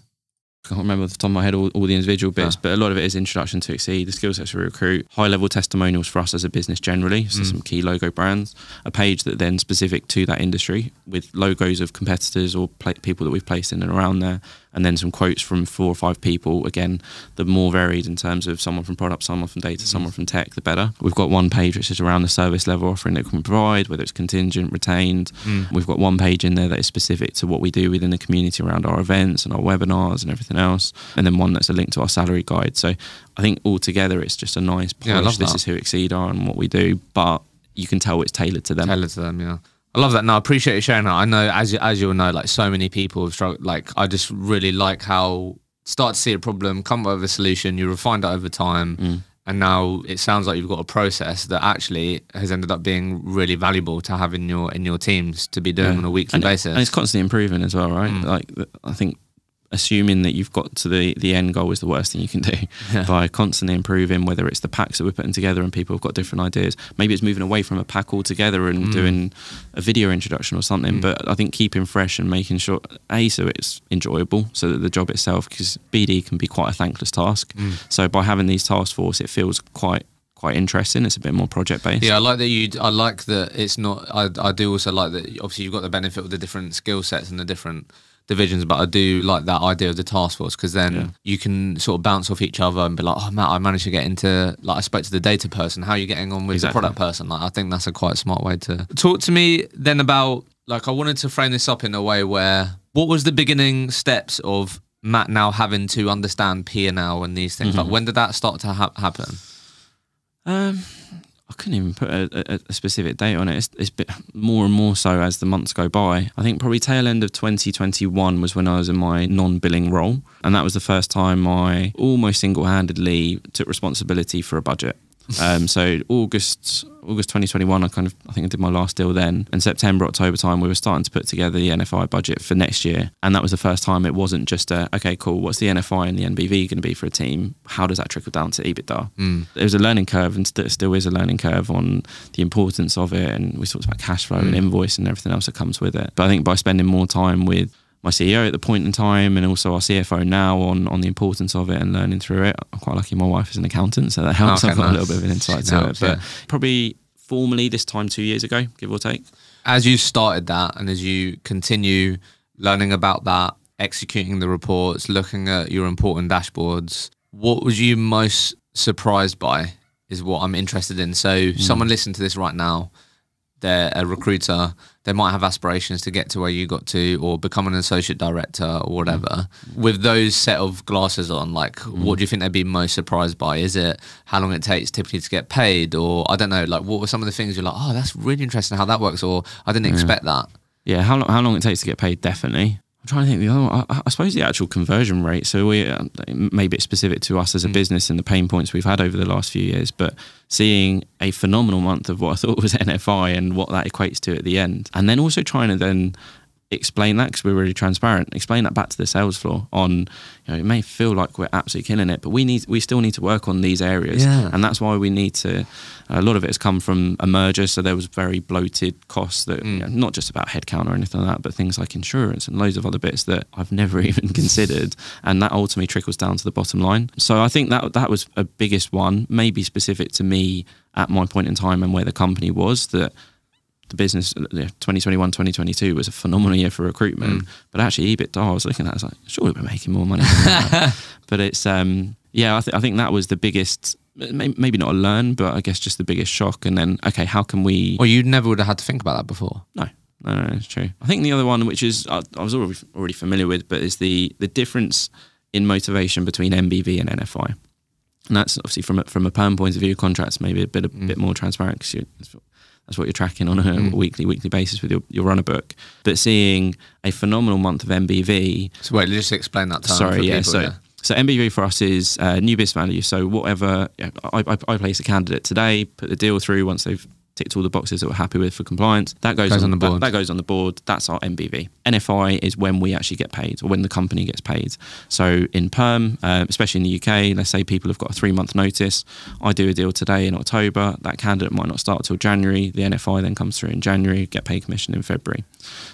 I can't remember off the top of my head all, all the individual bits, Ah. but a lot of it is introduction to Xcede, the skill sets we recruit, high level testimonials for us as a business generally, so Mm. some key logo brands, a page that then specific to that industry with logos of competitors or pla people that we've placed in and around there, and then some quotes from four or five people. Again, the more varied in terms of someone from product, someone from data, someone from tech, the better. We've got one page which is around the service level offering that we can provide, whether it's contingent, retained. Mm. We've got one page in there that is specific to what we do within the community around our events and our webinars and everything else. And then one that's a link to our salary guide. So I think altogether it's just a nice Yeah, polish. love this that. is who Xcede are and what we do, but you can tell it's tailored to them. Tailored to them, yeah. I love that. No, I appreciate you sharing that. I know, as you, as you'll know, like so many people have struggled. Like, I just really like how start to see a problem, come up with a solution, you refine that over time, Mm. and now it sounds like you've got a process that actually has ended up being really valuable to have in your in your teams to be doing Yeah. on a weekly and, basis. and it's constantly improving as well, right? Mm. Like I think assuming that you've got to the the end goal is the worst thing you can do (laughs) Yeah. by constantly improving whether it's the packs that we're putting together and people have got different ideas maybe it's moving away from a pack altogether and Mm. doing a video introduction or something but i think keeping fresh and making sure a so it's enjoyable so that the job itself because bd can be quite a thankless task Mm. so by having these task force it feels quite quite interesting it's a bit more project based Yeah, I like that you. I like that it's not. I I do also like that. Obviously, you've got the benefit of the different skill sets and the different divisions, but I do like that idea of the task force because then Yeah. you can sort of bounce off each other and be like, "Oh, Matt, I managed to get into like I spoke to the data person. How are you getting on with Exactly. the product person?" Like, I think that's a quite smart way to talk to me then about. Like, I wanted to frame this up in a way where what was the beginning steps of Matt now having to understand P and L and these things? Like, when did that start to ha- happen? Um, I couldn't even put a, a, a specific date on it. It's, it's bit more and more so as the months go by. I think probably tail end of 2021 was when I was in my non-billing role, and that was the first time I almost single-handedly took responsibility for a budget. Um, so August August 2021, I kind of I think I did my last deal then. And September October time, we were starting to put together the NFI budget for next year, and that was the first time it wasn't just a okay, cool. What's the NFI and the NBV going to be for a team? How does that trickle down to EBITDA? Mm. There was a learning curve, and st- still is a learning curve on the importance of it. And we talked about cash flow and invoice and everything else that comes with it. But I think by spending more time with my CEO at the point in time and also our CFO now on on the importance of it and learning through it. I'm quite lucky my wife is an accountant, so that helps. Okay, I've got a little bit of an insight to helps, it. But yeah. probably formally this time two years ago, give or take. as you started that and as you continue learning about that, executing the reports, looking at your important dashboards, what was you most surprised by is what I'm interested in. So hmm. someone listening to this right now, they're a recruiter, they might have aspirations to get to where you got to or become an associate director or whatever. With those set of glasses on, like mm-hmm. what do you think they'd be most surprised by? Is it how long it takes typically to get paid or I don't know, like what were some of the things you're like, oh, that's really interesting how that works or I didn't expect that. Yeah, how long how long it takes to get paid? Definitely. I'm trying to think the other one. I, I suppose the actual conversion rate. So we uh, maybe it's specific to us as a business and the pain points we've had over the last few years, but seeing a phenomenal month of what I thought was (laughs) NFI and what that equates to at the end, and then also trying to then explain that because we're really transparent. Explain that back to the sales floor. On you know, it may feel like we're absolutely killing it, but we need we still need to work on these areas, Yeah. and that's why we need to. A lot of it has come from a merger, so there was very bloated costs that mm. you know, not just about headcount or anything like that, but things like insurance and loads of other bits that I've never (laughs) even considered, and that ultimately trickles down to the bottom line. So I think that that was a biggest one, maybe specific to me at my point in time and where the company was that the business uh, 2021 2022 was a phenomenal year for recruitment but actually ebitda i was looking at it, I was like surely we're making more money (laughs) but it's um yeah I, th- I think that was the biggest maybe not a learn but i guess just the biggest shock. And then okay how can we Or you never would have had to think about that before. no, no, no, it's true. I think the other one, which is I, I was already already familiar with, but is the the difference in motivation between NBV and NFI, and that's obviously from a, from a perm point of view, contracts maybe a bit a bit more transparent because that's what- you're tracking on a weekly weekly basis with your, your runner book. But seeing a phenomenal month of NBV So wait, just explain that term. Sorry, for yeah. people, So, so NBV for us is uh, new business value. So whatever yeah, I, I, I place a candidate today, put the deal through once they've ticked all the boxes that we're happy with for compliance. That goes, Goes on, on the that- board. That, goes on the board. That's our NBV. NFI is when we actually get paid, or when the company gets paid. So in perm, um, especially in the UK, let's say people have got a three month notice. I do a deal today in October. That candidate might not start till January. The NFI then comes through in January. Get paid commission in February.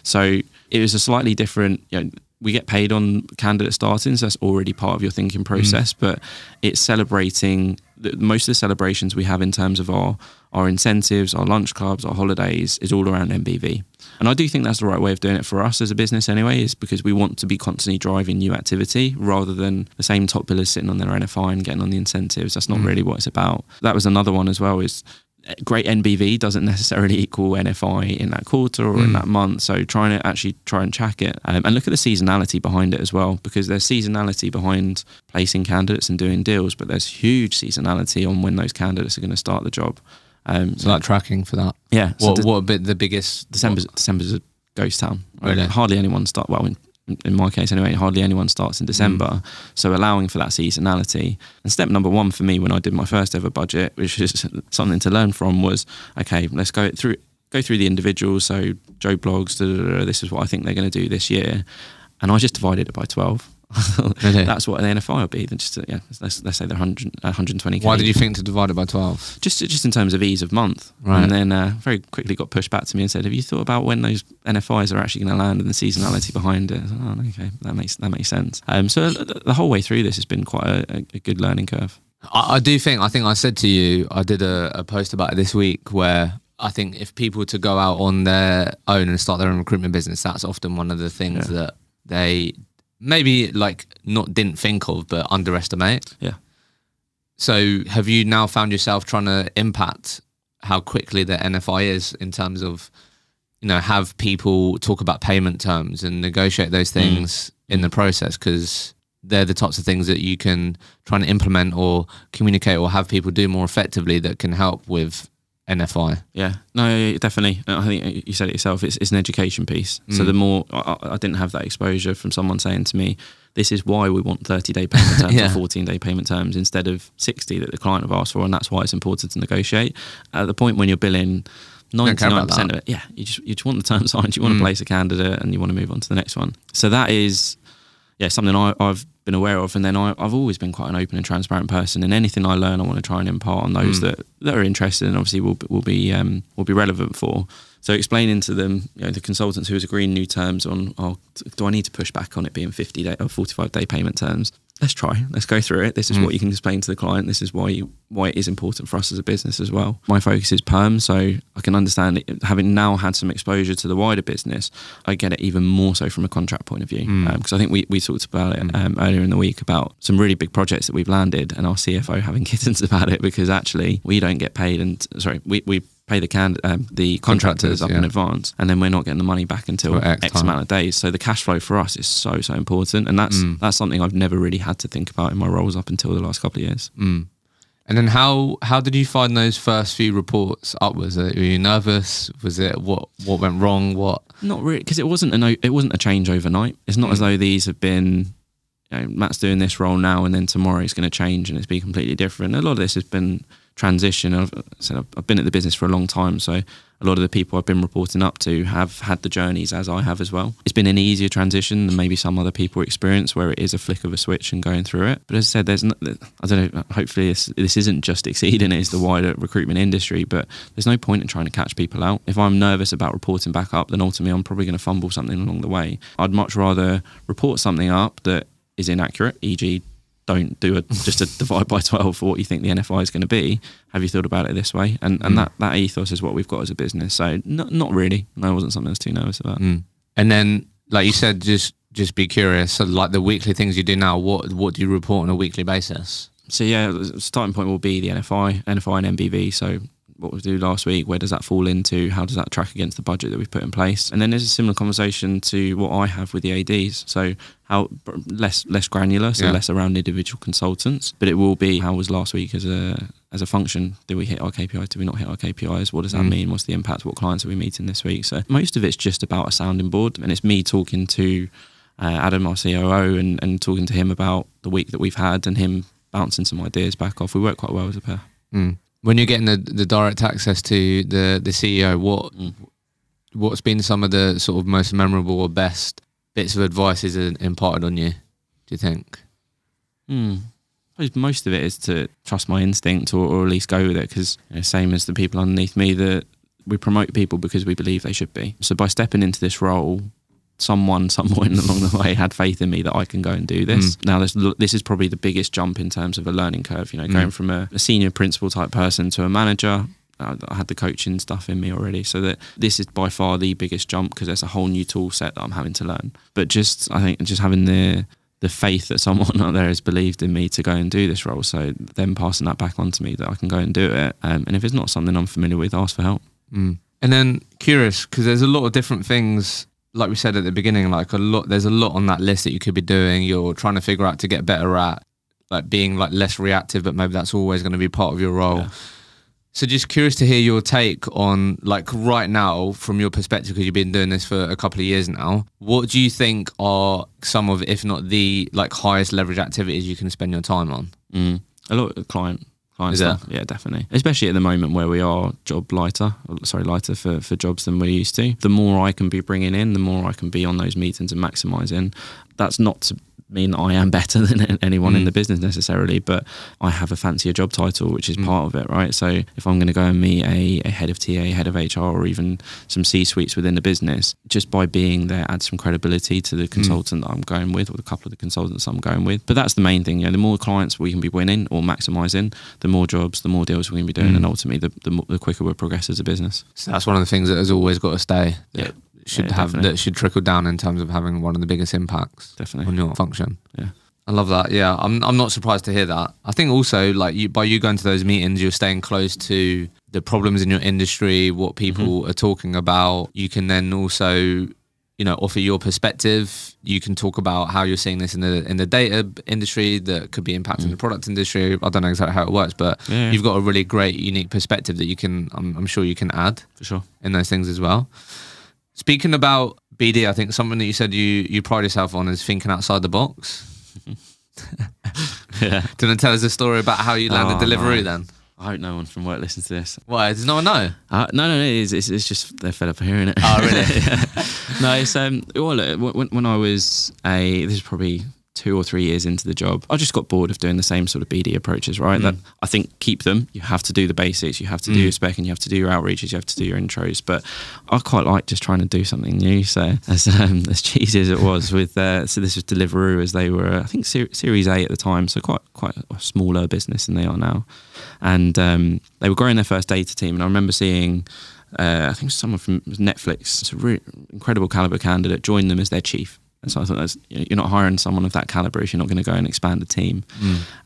So it was a slightly different. You know, we get paid on candidate starting, so that's already part of your thinking mm. process. But it's celebrating the, most of the celebrations we have in terms of our our incentives, our lunch clubs, our holidays is all around NBV. And I do think that's the right way of doing it for us as a business anyway, is because we want to be constantly driving new activity rather than the same top billers sitting on their NFI and getting on the incentives. That's not mm. really what it's about. That was another one as well is great NBV doesn't necessarily equal NFI in that quarter or in that month. So trying to actually try and track it um, and look at the seasonality behind it as well, because there's seasonality behind placing candidates and doing deals, but there's huge seasonality on when those candidates are going to start the job. Um, So that tracking for that. yeah, so What de- what bit the biggest December's, December's a ghost town. Really? Hardly anyone start. Well, in, in my case anyway, hardly anyone starts in mm. December. So allowing for that seasonality. And step number one for me when I did my first ever budget, (laughs) which is something to learn from, was okay. Let's go through go through the individuals. So Joe Bloggs. Da, da, da, this is what I think they're going to do this year. And I just divided it by 12. (laughs) Really? that's what an NFI will be. Then just uh, yeah, let's, let's say they're 100, 120k. Why did you think to divide it by 12? just just in terms of ease of month? Right. And then uh, very quickly got pushed back to me and said, "Have you thought about when those NFIs are actually going to land and the seasonality behind it?" I was like, oh, okay, that makes that makes sense. Um, so the whole way through this has been quite a, a, a good learning curve. I, I do think, I think I said to you, I did a, a post about it this week where I think if people to go out on their own and start their own recruitment business, that's often one of the things Yeah. that they maybe like not didn't think of, but underestimate. Yeah. So have you now found yourself trying to impact how quickly the NFI is in terms of, you know, have people talk about payment terms and negotiate those hmm. things in the process? Because they're the types of things that you can try and implement or communicate or have people do more effectively that can help with NFI. Yeah, no, definitely. I think you said it yourself. It's, it's an education piece. So mm. the more I, I didn't have that exposure from someone saying to me, "This is why we want thirty day payment (laughs) terms Yeah. or fourteen day payment terms instead of sixty that the client have asked for," and that's why it's important to negotiate. At the point when you're billing. 99% of it, yeah. You just you just want the term signed. You want to mm. place a candidate, and you want to move on to the next one. So that is, yeah, something I, I've been aware of. And then I, I've always been quite an open and transparent person. And anything I learn, I want to try and impart on those that, that are interested and obviously will will be um, will be relevant for. So explaining to them, you know, the consultants who is agreeing new terms on, oh, do I need to push back on it being 50 day or 45 day payment terms? Let's try. Let's go through it. This is what mm. you can explain to the client. This is why you, why it is important for us as a business as well. My focus is perm, so I can understand it. Having now had some exposure to the wider business, I get it even more so from a contract point of view. Mm. Um, because I think we, we talked about it mm. um, earlier in the week about some really big projects that we've landed, and our CFO having (laughs) kittens about it because actually we don't get paid, and sorry, we we pay the can um, the contractors, Contractors, up in advance, and then we're not getting the money back until X X, amount of days. So the cash flow for us is so so important, and that's mm. that's something I've never really had to think about in my roles up until the last couple of years. Mm. And then how how did you find those first few reports upwards? Were you nervous? Was it what what went wrong? What Not really, because it wasn't a no, it wasn't a change overnight. It's not as mm. though these have been. You know, Matt's doing this role now, and then tomorrow it's going to change and it's be completely different. A lot of this has been transition. I've said I've, been at the business for a long time, so a lot of the people I've been reporting up to have had the journeys as I have as well. It's been an easier transition than maybe some other people experience, where it is a flick of a switch and going through it. But as I said, there's no, I don't know. Hopefully, this, this isn't just exceeding it; it's the wider recruitment industry. But there's no point in trying to catch people out. If I'm nervous about reporting back up, then ultimately I'm probably going to fumble something along the way. I'd much rather report something up that is inaccurate, e.g., don't do a just a divide by twelve for what you think the NFI is going to be. Have you thought about it this way? And and mm. that, that ethos is what we've got as a business. So not not really. No, it wasn't something I was too nervous about. Mm. and then like you said, just just be curious. So like the weekly things you do now, what what do you report on a weekly basis? So yeah, starting point will be the NFI, NFI and NBV. So what we do last week, where does that fall into? How does that track against the budget that we've put in place? And then there's a similar conversation to what I have with the ADs. So how less less granular, so Yeah. less around individual consultants, but it will be how was last week as a as a function? Did we hit our KPIs? Did we not hit our KPIs? What does that mean? What's the impact? What clients are we meeting this week? So most of it's just about a sounding board, and it's me talking to uh, Adam, our COO, and, and talking to him about the week that we've had, and him bouncing some ideas back off. We work quite well as a pair. When you're getting the, the direct access to the the CEO, what what's been some of the sort of most memorable or best bits of advice is imparted on you? Do you think? Hmm. I suppose most of it is to trust my instinct or, or at least go with it because you know, same as the people underneath me that we promote people because we believe they should be. So by stepping into this role, someone some point (laughs) along the way had faith in me that I can go and do this. Mm. Now this this is probably the biggest jump in terms of a learning curve. You know, going mm. from a, a senior principal type person to a manager. I had the coaching stuff in me already, so that this is by far the biggest jump because there's a whole new tool set that I'm having to learn. But just I think just having the the faith that someone (laughs) out there has believed in me to go and do this role. So then passing that back on to me that I can go and do it. Um, and if it's not something I'm familiar with, ask for help. Mm. And then curious because there's a lot of different things. Like we said at the beginning, like a lot. There's a lot on that list that you could be doing. You're trying to figure out to get better at, like being like less reactive, but maybe that's always going to be part of your role. Yeah. So just curious to hear your take on like right now from your perspective because you've been doing this for a couple of years now. What do you think are some of, if not the like highest leverage activities you can spend your time on? Mm. A lot of client client stuff. Yeah, definitely. Especially at the moment where we are job lighter, sorry, lighter for, for jobs than we're used to. The more I can be bringing in, the more I can be on those meetings and maximising. That's not to mean I am better (laughs) than anyone in Mm. the business necessarily, but I have a fancier job title, which is Mm. part of it, right? So if I'm going to go and meet a, a head of TA, head of HR, or even some C suites within the business, just by being there adds some credibility to Mm. the consultant that I'm going with, or the couple of the consultants I'm going with. But that's the main thing. You know, the more clients we can be winning or maximizing, the more jobs, the more deals we can be doing, Mm. and ultimately, the, the, the quicker we'll progress as a business. So that's one of the things that has always got to stay. Yeah. Should Yeah, have definitely. that should trickle down in terms of having one of the biggest impacts Definitely. on your function. Yeah. I love that. Yeah, I'm I'm not surprised to hear that. I think also like you by you going to those meetings, you're staying close to the problems in your industry, what people Mm-hmm. are talking about. You can then also, you know, offer your perspective. You can talk about how you're seeing this in the in the data industry that could be impacting the product industry. I don't know exactly how it works, but. Yeah. you've got a really great, unique perspective that you can. I'm, I'm sure you can add For sure. in those things as well. Speaking about BD, I think something that you said you you pride yourself on is thinking outside the box. (laughs) Yeah. Do you want to tell us a story about how you landed Oh, Deliveroo no. then? I hope no one from work listens to this. Why? Does no one know? Uh, no, no, no. It's, it's, it's just they're fed up of hearing it. Oh, really? (laughs) no, it's um. Well, when, when I was a, this is probably two or three years into the job, I just got bored of doing the same sort of BD approaches. Right. That I think keep them. You have to do the basics. You have to do Mm. your spec, and you have to do your outreaches. You have to do your intros. But I quite like just trying to do something new. So (laughs) as um, as cheesy as it was with, uh, so this was Deliveroo as they were, I think ser- Series A at the time. So quite quite a smaller business than they are now and um, they were growing their first data team. And I remember seeing, uh, I think someone from Netflix, it's a really incredible caliber candidate, joined them as their chief. And so I thought, that's, you know, you're not hiring someone of that caliber if you're not going to go and expand the team.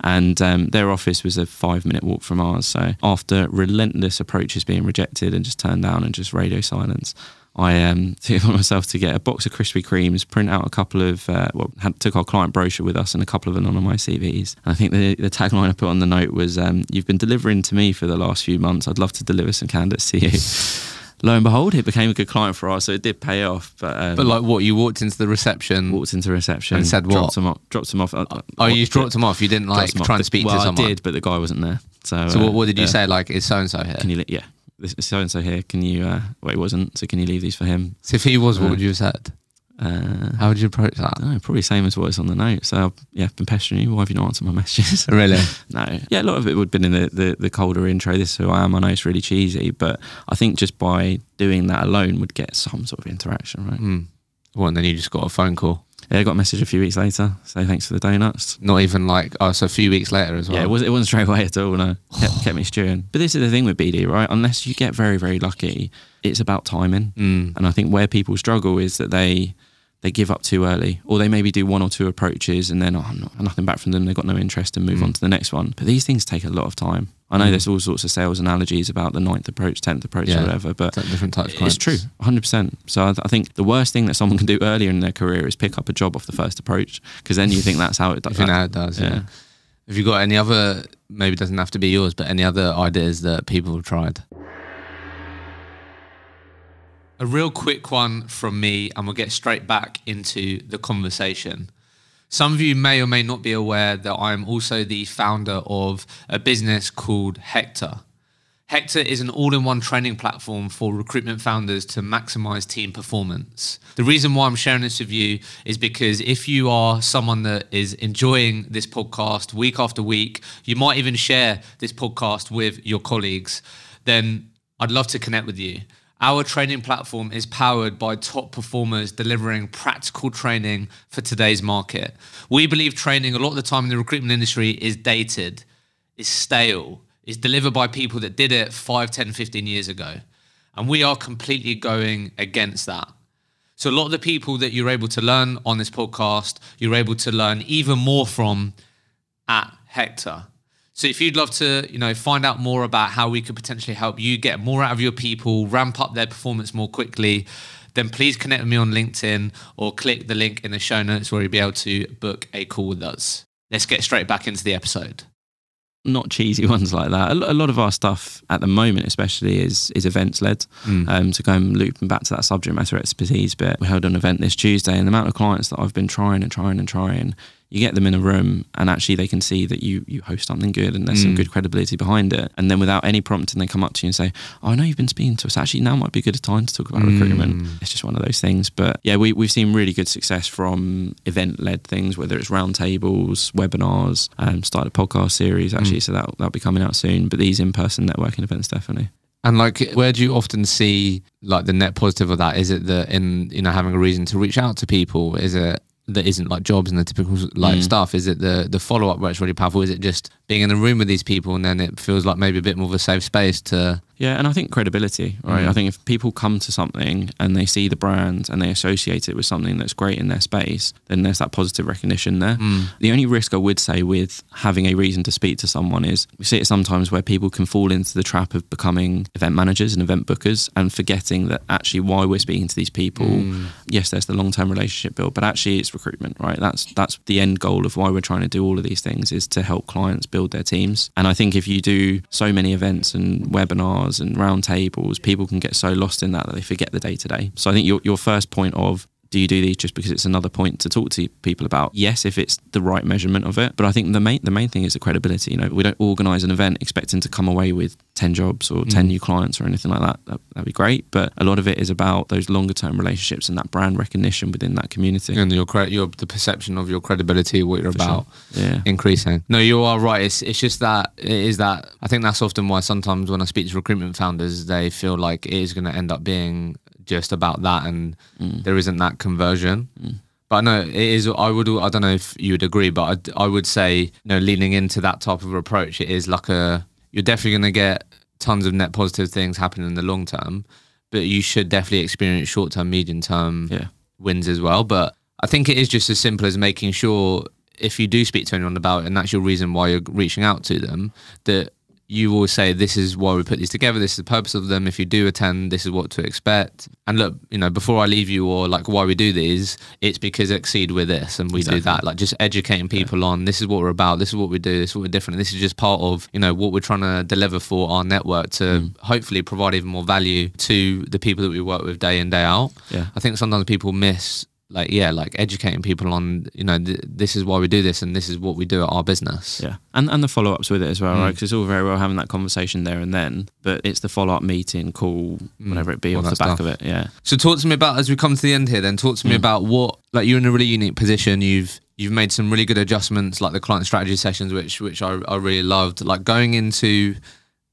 And um, their office was a five minute walk from ours. So after relentless approaches being rejected and just turned down and just radio silence, I um, took it upon myself to get a box of Krispy Kremes, print out a couple of, uh, well, had, took our client brochure with us and a couple of anonymised CVs. And I think the, the tagline I put on the note was, um, You've been delivering to me for the last few months. I'd love to deliver some candidates to you. (laughs) Lo and behold, it became a good client for us, so it did pay off. But, um, But like, what? You walked into the reception. walked into reception And said dropped what? Them off, dropped them off. uh, oh, you dropped dropped him off. You didn't like try and speak well, to someone. I did, but the guy wasn't there. So, So uh, what, what did you yeah. say? Like, is so and so here? Can you? Yeah, so and so here. Can you? Uh, well, he wasn't. So can you leave these for him? so if he was, what Uh, would you have said? Uh, How would you approach that? no, probably same as what is on the note. So yeah, I've been pestering you. Why have you not answered my (laughs) messages? Really? (laughs) no. Yeah, a lot of it would have been in the, the, the colder intro. This is who I am. I know it's really cheesy, but I think just by doing that alone would get some sort of interaction, right? Mm. Well, and then you just got a phone call. Yeah, I got a message a few weeks later. Say thanks for the donuts. Not even like, oh, so a few weeks later as well. Yeah, it, was, it wasn't straight away at all. No, kept, kept me stewing. But this is the thing with BD, right? Unless you get very, very lucky, it's about timing. Mm. And I think where people struggle is that they they give up too early, or they maybe do one or two approaches and then oh, not, nothing back from them. They've got no interest and move Mm. on to the next one. But these things take a lot of time. I know Mm. there's all sorts of sales analogies about the ninth approach, tenth approach, Yeah. or whatever, but It's like different types of it's true, 100%. So I, th- I think the worst thing that someone can do earlier in their career is pick up a job off the first approach, because then you think that's how it does. think how it does. Yeah. Yeah. Have you got any other? Maybe it doesn't have to be yours, but any other ideas that people have tried? A real quick one from me, and we'll get straight back into the conversation. Some of you may or may not be aware that I'm also the founder of a business called Hector. Hector is an all in one training platform for recruitment founders to maximize team performance. The reason why I'm sharing this with you is because if you are someone that is enjoying this podcast week after week, you might even share this podcast with your colleagues, then I'd love to connect with you. Our training platform is powered by top performers delivering practical training for today's market. We believe training a lot of the time in the recruitment industry is dated, is stale, is delivered by people that did it 5, 10, 15 years ago. And we are completely going against that. So a lot of the people that you're able to learn on this podcast, you're able to learn even more from at Hector. So if you'd love to, you know, find out more about how we could potentially help you get more out of your people, ramp up their performance more quickly, then please connect with me on LinkedIn or click the link in the show notes where you'll be able to book a call with us. Let's get straight back into the episode. not cheesy (laughs) ones like that. A lot of our stuff at the moment, especially, is is events led. Um, to go and loop back to that subject matter expertise bit, we held an event this Tuesday, and the amount of clients that I've been trying and trying and trying you get them in a room and actually they can see that you you host something good and there's some Mm. good credibility behind it. And then without any prompting, they come up to you and say, "Oh, I know you've been speaking to us. Actually, now might be a good time to talk about Mm. recruitment." It's just one of those things. But yeah, we we've seen really good success from event led things, whether it's roundtables, webinars, um, started a podcast series actually, Mm. so that that'll be coming out soon. But these in person networking events definitely. And like, where do you often see like the net positive of that? Is it that in you know having a reason to reach out to people? Is it that isn't like jobs and the typical like Mm. stuff? Is it the the follow up where it's really powerful? Is it just being in the room with these people and then it feels like maybe a bit more of a safe space to Yeah, and I think credibility, right? Mm. I think if people come to something and they see the brand and they associate it with something that's great in their space, then there's that positive recognition there. Mm. The only risk I would say with having a reason to speak to someone is we see it sometimes where people can fall into the trap of becoming event managers and event bookers and forgetting that actually why we're speaking to these people, Mm. yes, there's the long term relationship build, but actually it's recruitment, right? That's that's the end goal of why we're trying to do all of these things is to help clients build their teams. And I think if you do so many events and webinars and roundtables, people can get so lost in that that they forget the day to day. So I think your your first point of do you do these just because it's another point to talk to people about? Yes, if it's the right measurement of it. But I think the main the main thing is the credibility. You know, we don't organise an event expecting to come away with ten jobs or ten Mm. new clients or anything like that. that. That'd be great. But a lot of it is about those longer term relationships and that brand recognition within that community. and your cre- your the perception of your credibility, what you're For about. Yeah. increasing. No, you are right. It's it's just that it is that I think that's often why sometimes when I speak to recruitment founders, they feel like it is going to end up being just about that, and Mm. there isn't that conversion. Mm. But no, it is. I would. I don't know if you would agree, but I, I would say, you know, leaning into that type of approach, it is like a. You're definitely going to get tons of net positive things happening in the long term, but you should definitely experience short term, medium term Yeah. wins as well. But I think it is just as simple as making sure if you do speak to anyone about it, and that's your reason why you're reaching out to them, that you always say, This is why we put these together, this is the purpose of them. If you do attend, this is what to expect. And look, you know, before I leave you or like why we do these, it's because Xcede with this and we Exactly. do that. Like just educating people on this is what we're about, this is what we do, this is what we're different. This is just part of, you know, what we're trying to deliver for our network to Mm. hopefully provide even more value to the people that we work with day in, day out. Yeah. I think sometimes people miss like yeah like educating people on you know th- this is why we do this and this is what we do at our business Yeah, and and the follow ups with it as well, Mm. right? Because it's all very well having that conversation there and then, but it's the follow up meeting, call, Mm. whatever it be, All off the back stuff. of it. Yeah, so talk to me about as we come to the end here then talk to me Mm. about what like you're in a really unique position you've you've made some really good adjustments like the client strategy sessions which which I, I really loved like going into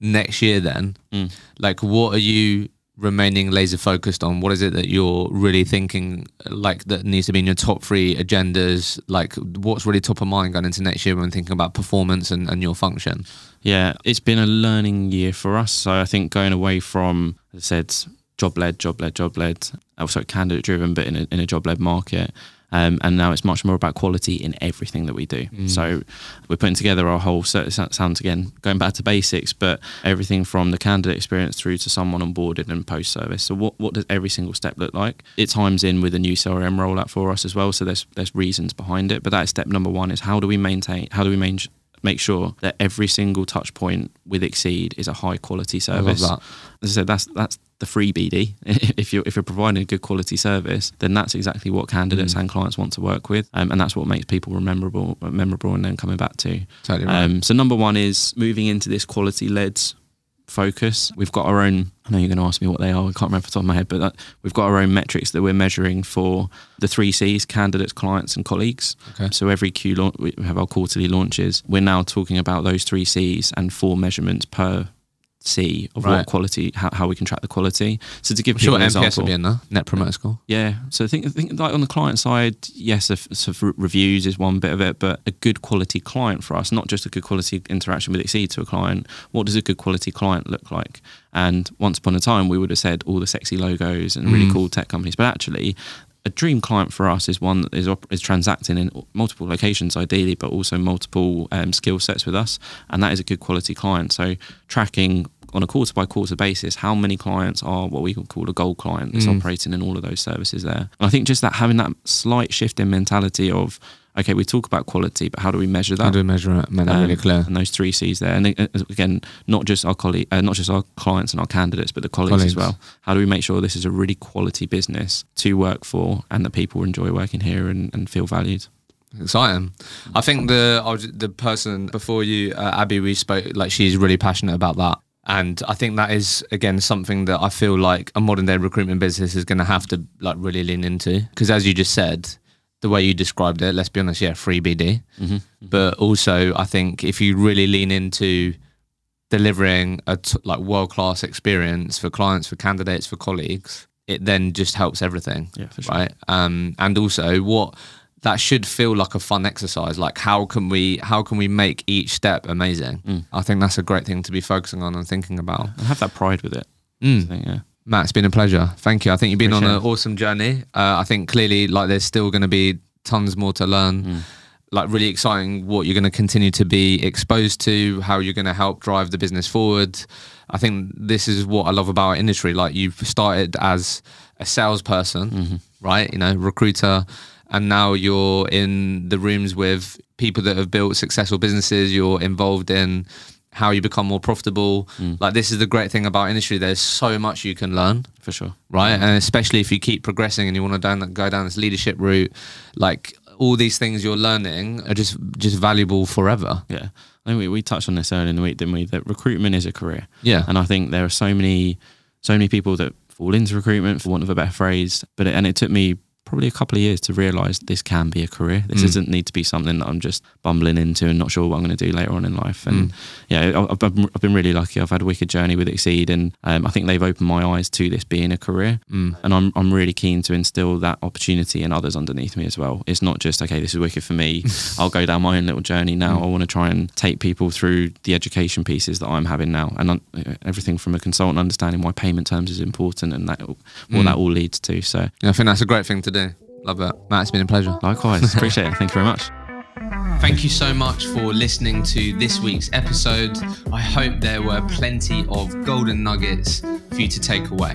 next year then Mm. like what are you remaining laser focused on what is it that you're really thinking like that needs to be in your top three agendas like what's really top of mind going into next year when thinking about performance and, and your function yeah. It's been a learning year for us. So I think going away from, as I said, job led, job led, job led, also candidate driven, but in a, in a job led market. Um, and now it's much more about quality in everything that we do. Mm. So we're putting together our whole. It sounds again going back to basics, but everything from the candidate experience through to someone onboarded and post service. So what what does every single step look like? It times in with a new CRM rollout for us as well. So there's there's reasons behind it, but that is step number one: is how do we maintain? How do we maintain? Make sure that every single touch point with Xcede is a high quality service. I love that As I said, that's that's the free BD. (laughs) if you're if you're providing a good quality service, then that's exactly what candidates Mm. and clients want to work with, um, and that's what makes people memorable, memorable, and then coming back to. totally right Um, so number one is moving into this quality led focus. We've got our own. I know you're going to ask me what they are. I can't remember off the top of my head, but that, we've got our own metrics that we're measuring for the three C's: candidates, clients, and colleagues. okay So every Q launch, we have our quarterly launches. We're now talking about those three C's and four measurements per C of Right. what quality, how, how we can track the quality. So to give I'm sure an NPS will example, be in there net promoter score yeah. So I think, I think like on the client side, yes, if, so reviews is one bit of it, but a good quality client for us, not just a good quality interaction with Xcede to a client. What does a good quality client look like? And once upon a time, we would have said all the sexy logos and really Mm. cool tech companies, but actually. A dream client for us is one that is op- is transacting in multiple locations, ideally, but also multiple um, skill sets with us, and that is a good quality client. So tracking on a quarter by quarter basis how many clients are what we would call a gold client that's Mm. operating in all of those services there. And I think just that having that slight shift in mentality of okay, we talk about quality, but how do we measure that? how do we measure it make that really Um, clear And those three C's there, and uh, again, not just our colleague, uh, not just our clients and our candidates, but the colleagues, Colleagues. as well. How do we make sure this is a really quality business to work for, and that people enjoy working here and, and feel valued? Exciting. I think the the person before you, uh, Abby, we spoke like she's really passionate about that, and I think that is again something that I feel like a modern day recruitment business is going to have to like really lean into because as you just said, the way you described it, let's be honest, yeah, free BD, Mm-hmm. but also I think if you really lean into delivering a t- like world class experience for clients, for candidates, for colleagues, it then just helps everything. Yeah, for sure. Right. Um, and also what that should feel like a fun exercise. Like how can we how can we make each step amazing? Mm. I think that's a great thing to be focusing on and thinking about. And have that pride with it. Mm. Think, yeah. Matt, it's been a pleasure. Thank you. I think you've been on an awesome journey. Uh, I think clearly, like, there's still going to be tons more to learn. Mm. Like, really exciting what you're going to continue to be exposed to, how you're going to help drive the business forward. I think this is what I love about our industry. Like, you've started as a salesperson, Mm-hmm. right? You know, recruiter, and now you're in the rooms with people that have built successful businesses. You're involved in how you become more profitable. Mm. Like, this is the great thing about industry. There's so much you can learn For sure. right? And especially if you keep progressing and you want to down, go down this leadership route, like all these things you're learning are just just valuable forever. Yeah. I think we, we touched on this earlier in the week, didn't we? That recruitment is a career. Yeah. And I think there are so many, so many people that fall into recruitment, for want of a better phrase. But it, and it took me probably a couple of years to realize this can be a career. This Mm. doesn't need to be something that I'm just bumbling into and not sure what I'm going to do later on in life. And yeah, I- I've, I've been really lucky. I've had a wicked journey with Xcede, and um, I think they've opened my eyes to this being a career. Mm. And I'm I'm really keen to instill that opportunity in others underneath me as well. It's not just okay, this is wicked for me. (laughs) I'll go down my own little journey now. I want to try and take people through the education pieces that I'm having now, and uh, everything from a consultant understanding why payment terms is important and that what that all leads to. So Yeah, I think that's a great thing to do. Love it. Matt, it's been a pleasure. likewise, (laughs) appreciate it. Thank you very much. Thank you so much for listening to this week's episode. I hope there were plenty of golden nuggets for you to take away.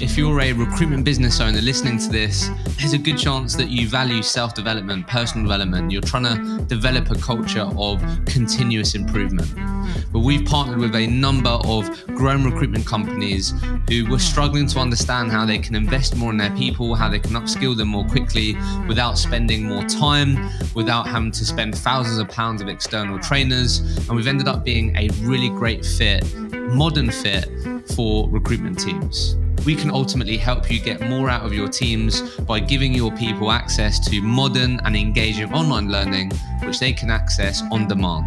If you're a recruitment business owner listening to this, there's a good chance that you value self development, personal development. You're trying to develop a culture of continuous improvement. But we've partnered with a number of grown recruitment companies who were struggling to understand how they can invest more in their people, how they can upskill them more quickly without spending more time, without having to spend thousands of pounds of external trainers. And we've ended up being a really great fit, modern fit for recruitment teams. We can ultimately help you get more out of your teams by giving your people access to modern and engaging online learning, which they can access on demand.